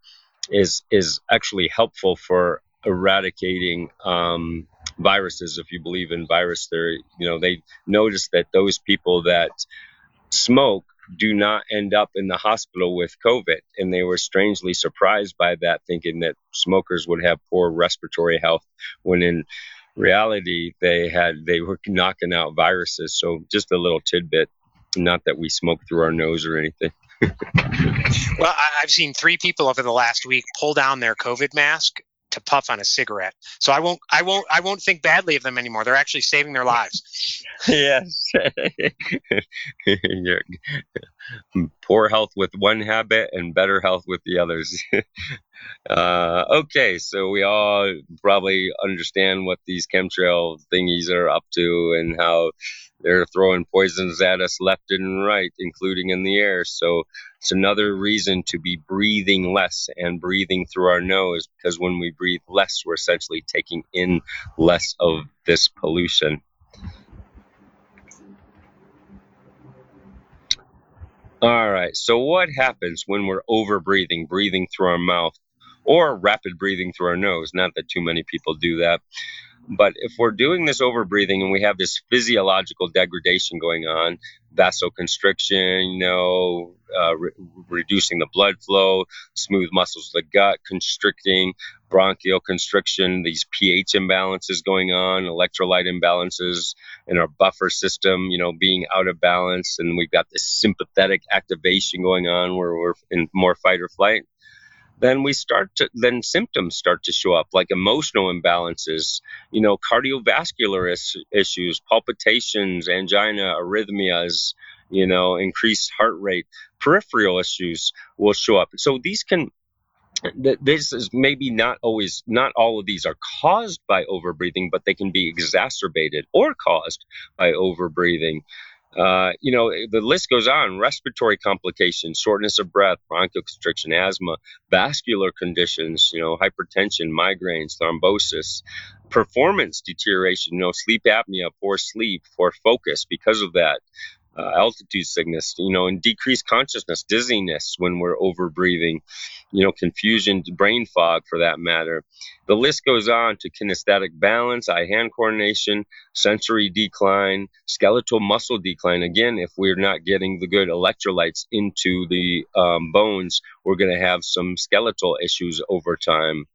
is is actually helpful for eradicating um, viruses. If you believe in virus theory, you know they noticed that those people that smoke do not end up in the hospital with COVID. And they were strangely surprised by that, thinking that smokers would have poor respiratory health when in reality they had they were knocking out viruses. So just a little tidbit. Not that we smoke through our nose or anything. well, I've seen three people over the last week pull down their COVID mask to puff on a cigarette. So I won't I won't I won't think badly of them anymore. They're actually saving their lives. yes. Poor health with one habit and better health with the others. uh, okay, so we all probably understand what these chemtrail thingies are up to and how they're throwing poisons at us left and right, including in the air. So it's another reason to be breathing less and breathing through our nose because when we breathe less, we're essentially taking in less of this pollution. All right, so what happens when we're over breathing, breathing through our mouth, or rapid breathing through our nose? Not that too many people do that. But if we're doing this over breathing and we have this physiological degradation going on, vasoconstriction, you know, uh, re- reducing the blood flow, smooth muscles of the gut constricting, bronchial constriction, these pH imbalances going on, electrolyte imbalances in our buffer system, you know, being out of balance, and we've got this sympathetic activation going on where we're in more fight or flight then we start to then symptoms start to show up like emotional imbalances you know cardiovascular is, issues palpitations angina arrhythmias you know increased heart rate peripheral issues will show up. So these can this is maybe not always not all of these are caused by overbreathing but they can be exacerbated or caused by overbreathing uh, you know, the list goes on. Respiratory complications, shortness of breath, bronchial constriction, asthma, vascular conditions, you know, hypertension, migraines, thrombosis, performance deterioration, you know, sleep apnea, poor sleep, poor focus because of that, uh, altitude sickness, you know, and decreased consciousness, dizziness when we're over breathing, you know, confusion, brain fog for that matter. The list goes on to kinesthetic balance, eye hand coordination, sensory decline, skeletal muscle decline. Again, if we're not getting the good electrolytes into the um, bones, we're going to have some skeletal issues over time.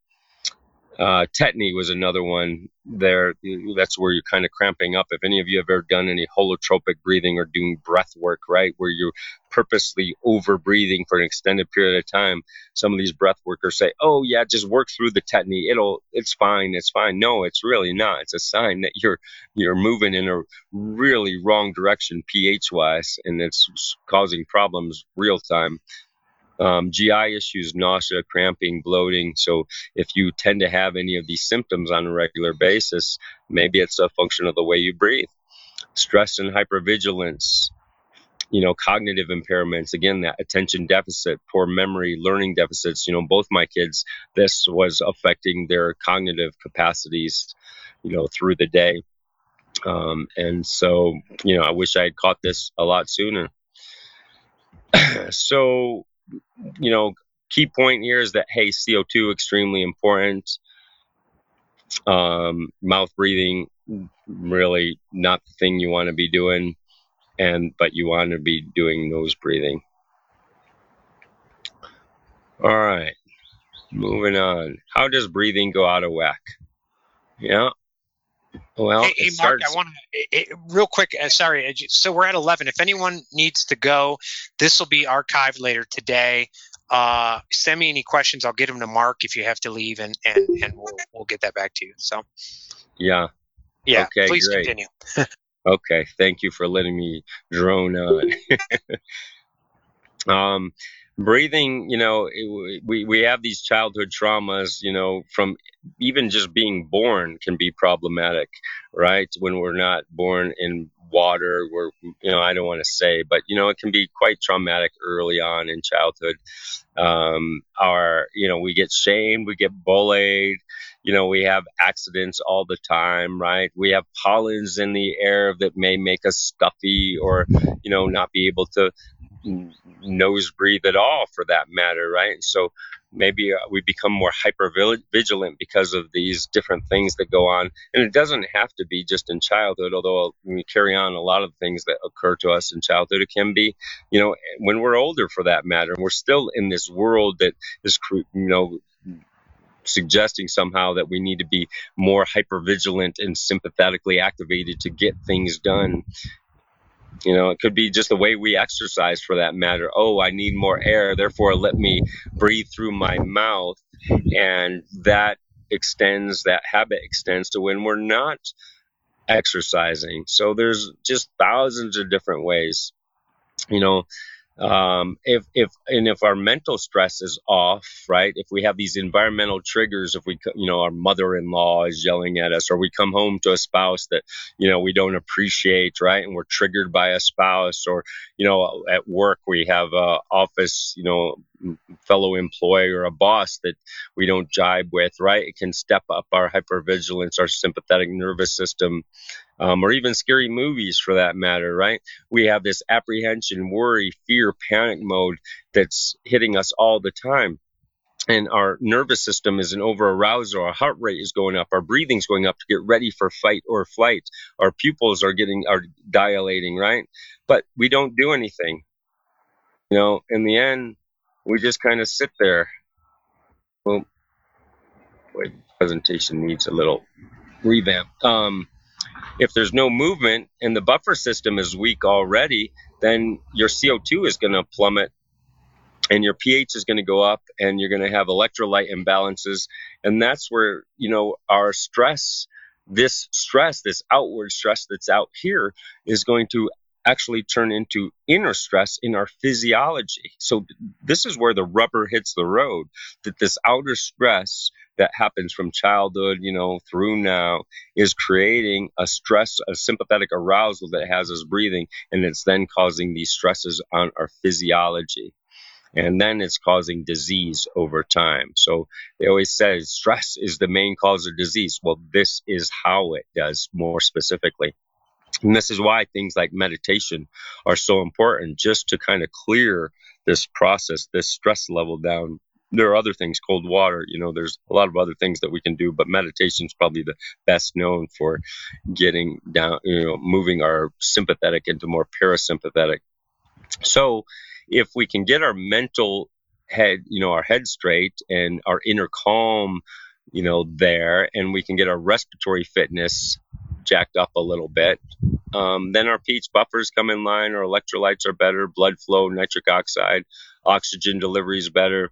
Uh, tetany was another one there. That's where you're kind of cramping up. If any of you have ever done any holotropic breathing or doing breath work, right, where you're purposely over breathing for an extended period of time, some of these breath workers say, "Oh yeah, just work through the tetany. It'll, it's fine, it's fine." No, it's really not. It's a sign that you're you're moving in a really wrong direction pH wise, and it's causing problems real time um, GI issues, nausea, cramping, bloating. So if you tend to have any of these symptoms on a regular basis, maybe it's a function of the way you breathe. Stress and hypervigilance, you know, cognitive impairments, again, that attention deficit, poor memory, learning deficits. You know, both my kids, this was affecting their cognitive capacities, you know, through the day. Um, and so, you know, I wish I had caught this a lot sooner. so, you know, key point here is that, hey, CO2 extremely important. Um, mouth breathing, really not the thing you want to be doing and but you want to be doing nose breathing. All right, moving on. How does breathing go out of whack? Yeah. Well, hey, hey Mark, starts... I want to real quick. Uh, sorry, so we're at eleven. If anyone needs to go, this will be archived later today. Uh, send me any questions. I'll get them to Mark if you have to leave, and and and we'll we'll get that back to you. So. Yeah. Yeah. Okay, please great. continue. Okay, thank you for letting me drone on. um, breathing, you know, it, we we have these childhood traumas, you know, from even just being born can be problematic, right? When we're not born in water, we're, you know, I don't want to say, but you know, it can be quite traumatic early on in childhood. Um, our, you know, we get shamed, we get bullied, you know, we have accidents all the time, right? We have pollens in the air that may make us stuffy or, you know, not be able to nose breathe at all for that matter, right? So maybe uh, we become more hyper vigilant because of these different things that go on. And it doesn't have to be just in childhood, although we carry on a lot of things that occur to us in childhood. It can be, you know, when we're older for that matter. And we're still in this world that is, you know, suggesting somehow that we need to be more hyper vigilant and sympathetically activated to get things done. You know, it could be just the way we exercise for that matter. Oh, I need more air, therefore let me breathe through my mouth. And that extends, that habit extends to when we're not exercising. So there's just thousands of different ways. You know, um, if if and if our mental stress is off right if we have these environmental triggers if we you know our mother-in-law is yelling at us or we come home to a spouse that you know we don't appreciate right and we're triggered by a spouse or you know at work we have a office you know fellow employee or a boss that we don't jibe with right it can step up our hypervigilance our sympathetic nervous system um, or even scary movies for that matter, right? We have this apprehension, worry, fear, panic mode that's hitting us all the time. And our nervous system is an over arousal. Our heart rate is going up. Our breathing's going up to get ready for fight or flight. Our pupils are getting are dilating, right? But we don't do anything. You know, in the end, we just kind of sit there. Well, boy, presentation needs a little revamp. Um, if there's no movement and the buffer system is weak already, then your CO2 is going to plummet and your pH is going to go up and you're going to have electrolyte imbalances. And that's where, you know, our stress, this stress, this outward stress that's out here is going to actually turn into inner stress in our physiology. So this is where the rubber hits the road that this outer stress that happens from childhood, you know, through now is creating a stress, a sympathetic arousal that has us breathing, and it's then causing these stresses on our physiology. And then it's causing disease over time. So they always say stress is the main cause of disease. Well, this is how it does more specifically. And this is why things like meditation are so important, just to kind of clear this process, this stress level down there are other things, cold water, you know, there's a lot of other things that we can do, but meditation is probably the best known for getting down, you know, moving our sympathetic into more parasympathetic. So if we can get our mental head, you know, our head straight and our inner calm, you know, there, and we can get our respiratory fitness jacked up a little bit, um, then our pH buffers come in line, our electrolytes are better, blood flow, nitric oxide, oxygen delivery is better,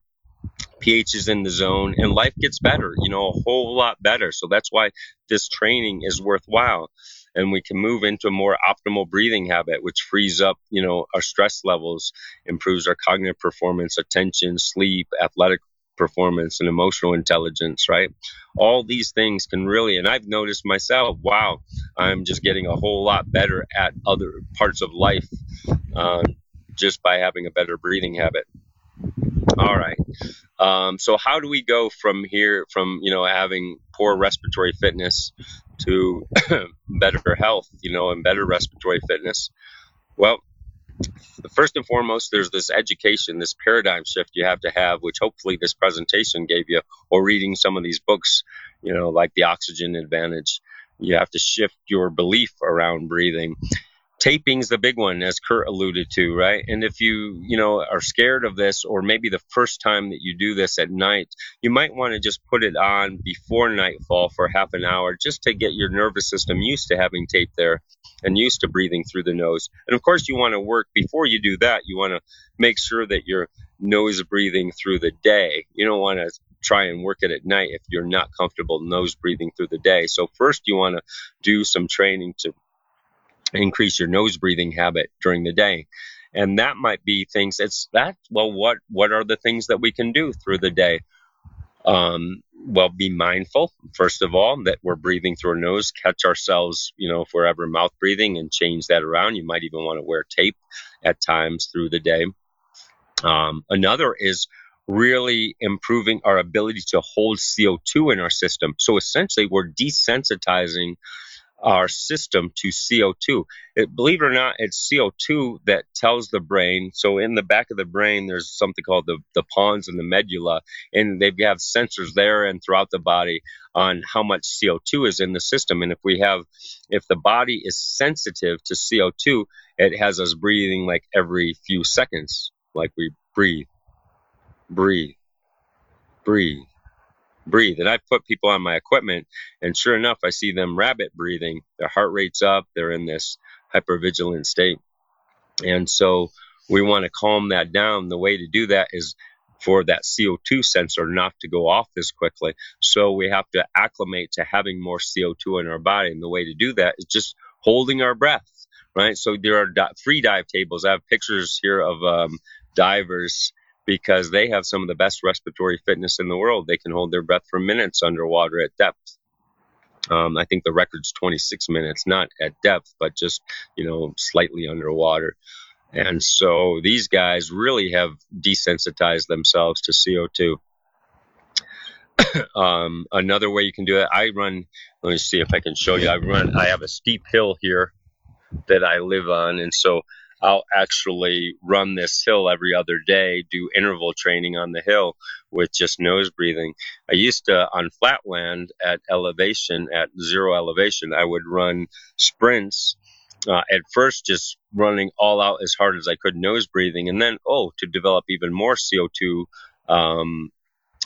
pH is in the zone and life gets better, you know, a whole lot better. So that's why this training is worthwhile. And we can move into a more optimal breathing habit, which frees up, you know, our stress levels, improves our cognitive performance, attention, sleep, athletic performance, and emotional intelligence, right? All these things can really, and I've noticed myself, wow, I'm just getting a whole lot better at other parts of life uh, just by having a better breathing habit. All right. Um, so how do we go from here, from you know having poor respiratory fitness to better health, you know, and better respiratory fitness? Well, first and foremost, there's this education, this paradigm shift you have to have, which hopefully this presentation gave you, or reading some of these books, you know, like the Oxygen Advantage. You have to shift your belief around breathing taping's the big one as kurt alluded to right and if you you know are scared of this or maybe the first time that you do this at night you might want to just put it on before nightfall for half an hour just to get your nervous system used to having tape there and used to breathing through the nose. And of course you want to work before you do that you want to make sure that your nose breathing through the day. You don't want to try and work it at night if you're not comfortable nose breathing through the day. So first you want to do some training to increase your nose breathing habit during the day. And that might be things it's that well what what are the things that we can do through the day um, well be mindful first of all that we're breathing through our nose. Catch ourselves you know if we're ever mouth breathing and change that around. You might even want to wear tape at times through the day. Um, another is really improving our ability to hold co2 in our system. So essentially we're desensitizing our system to CO2. It, believe it or not, it's CO2 that tells the brain. So in the back of the brain, there's something called the, the pons and the medulla, and they have sensors there and throughout the body on how much CO2 is in the system. And if we have, if the body is sensitive to CO2, it has us breathing like every few seconds, like we breathe, breathe, breathe breathe. And I've put people on my equipment, and sure enough, I see them rabbit breathing. Their heart rate's up, they're in this hypervigilant state. And so we want to calm that down. The way to do that is for that CO2 sensor not to go off as quickly. So we have to acclimate to having more CO2 in our body. And the way to do that is just holding our breath, right? So there are free dive tables. I have pictures here of um, divers because they have some of the best respiratory fitness in the world. They can hold their breath for minutes underwater at depth. Um, I think the record's 26 minutes, not at depth, but just, you know, slightly underwater. And so these guys really have desensitized themselves to CO2. um, another way you can do it, I run, let me see if I can show you. I run, I have a steep hill here that I live on. And so I'll actually run this hill every other day, do interval training on the hill with just nose breathing. I used to, on flatland at elevation, at zero elevation, I would run sprints. Uh, at first, just running all out as hard as I could, nose breathing, and then, oh, to develop even more CO2 um,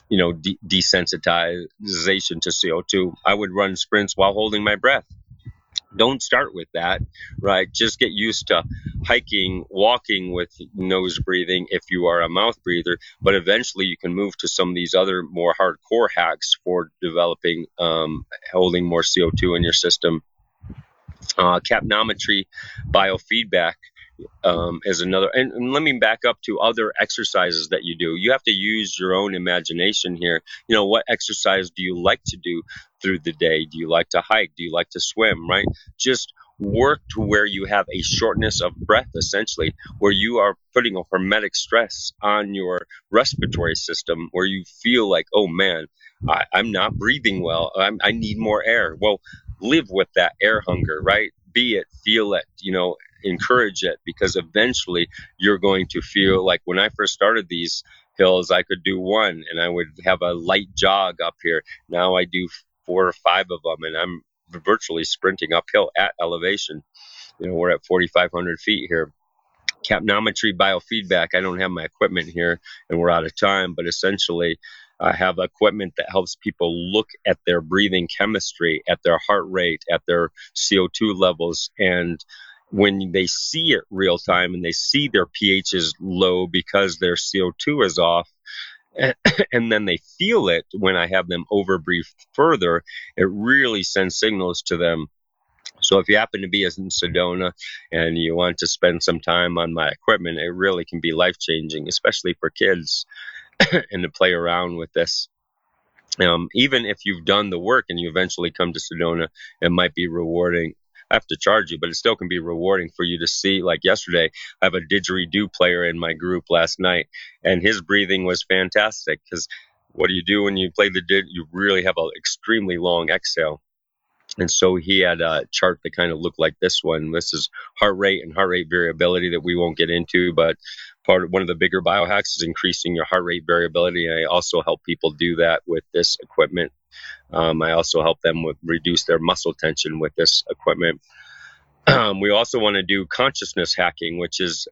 you know, de- desensitization to CO2. I would run sprints while holding my breath don't start with that, right? Just get used to hiking, walking with nose breathing if you are a mouth breather. But eventually, you can move to some of these other more hardcore hacks for developing, um, holding more CO2 in your system. Uh, capnometry biofeedback um, is another. And, and, let me back up to other exercises that you do. You have to use your own imagination here. You know, what exercise do you like to do through the day? Do you like to hike? Do you like to swim? Right? Just work to where you have a shortness of breath, essentially, where you are putting a hormetic stress on your respiratory system, where you feel like, oh man, I, am not breathing well. I'm, I need more air. Well, live with that air hunger, right? Be it, feel it, you know, encourage it because eventually you're going to feel like when I first started these hills, I could do one and I would have a light jog up here. Now I do four or five of them and I'm virtually sprinting uphill at elevation. You know, we're at 4,500 feet here. Capnometry biofeedback. I don't have my equipment here and we're out of time, but essentially, I have equipment that helps people look at their breathing chemistry, at their heart rate, at their CO2 levels, and when they see it real time and they see their pH is low because their CO2 is off, and then they feel it when I have them overbreathe further, it really sends signals to them. So if you happen to be in Sedona and you want to spend some time on my equipment, it really can be life changing, especially for kids, and to play around with this. Um, even if you've done the work and you eventually come to Sedona, it might be rewarding have to charge you, but it still can be rewarding for you to see. Like yesterday, I have a didgeridoo player in my group last night, and his breathing was fantastic because what do you do when you play the did? You really have an extremely long exhale. And so he had a chart that kind of looked like this one. This is heart rate and heart rate variability that we won't get into, but part of one of the bigger biohacks is increasing your heart rate variability. And I also help people do that with this equipment. Um, I also help them with reduce their muscle tension with this equipment. Um, we also want to do consciousness hacking, which is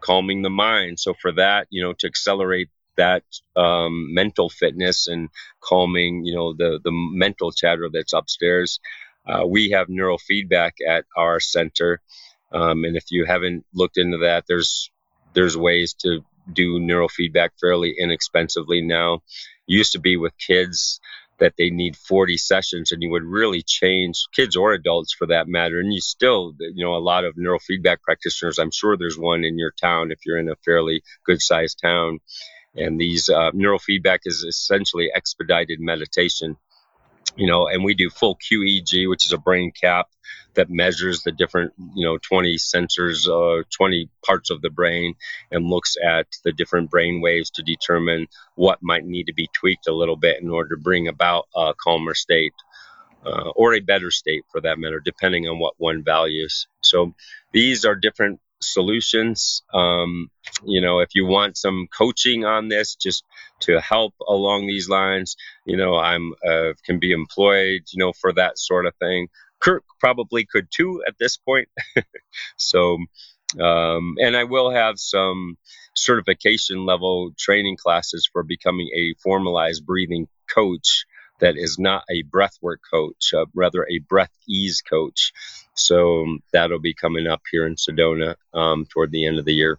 calming the mind. So for that, you know, to accelerate that um, mental fitness and calming, you know, the the mental chatter that's upstairs. Uh, we have neurofeedback at our center, um, and if you haven't looked into that, there's there's ways to do neurofeedback fairly inexpensively now. Used to be with kids that they need 40 sessions and you would really change kids or adults for that matter. And you still you know a lot of neurofeedback practitioners i'm sure there's one in your town if you're in a fairly good sized town. And these uh, neurofeedback is essentially expedited meditation you know and we do full qEEG which is a brain cap that measures the different you know 20 sensors uh, 20 parts of the brain and looks at the different brain waves to determine what might need to be tweaked a little bit in order to bring about a calmer state uh, or a better state for that matter depending on what one values so these are different solutions. Um, you know, if you want some coaching on this, just to help along these lines, you know, I'm uh, can be employed, you know, for that sort of thing. Kirk probably could too at this point. so, um, and I will have some certification level training classes for becoming a formalized breathing coach that is not a breathwork coach, uh, rather a breath ease coach. So that'll be coming up here in Sedona um, toward the end of the year.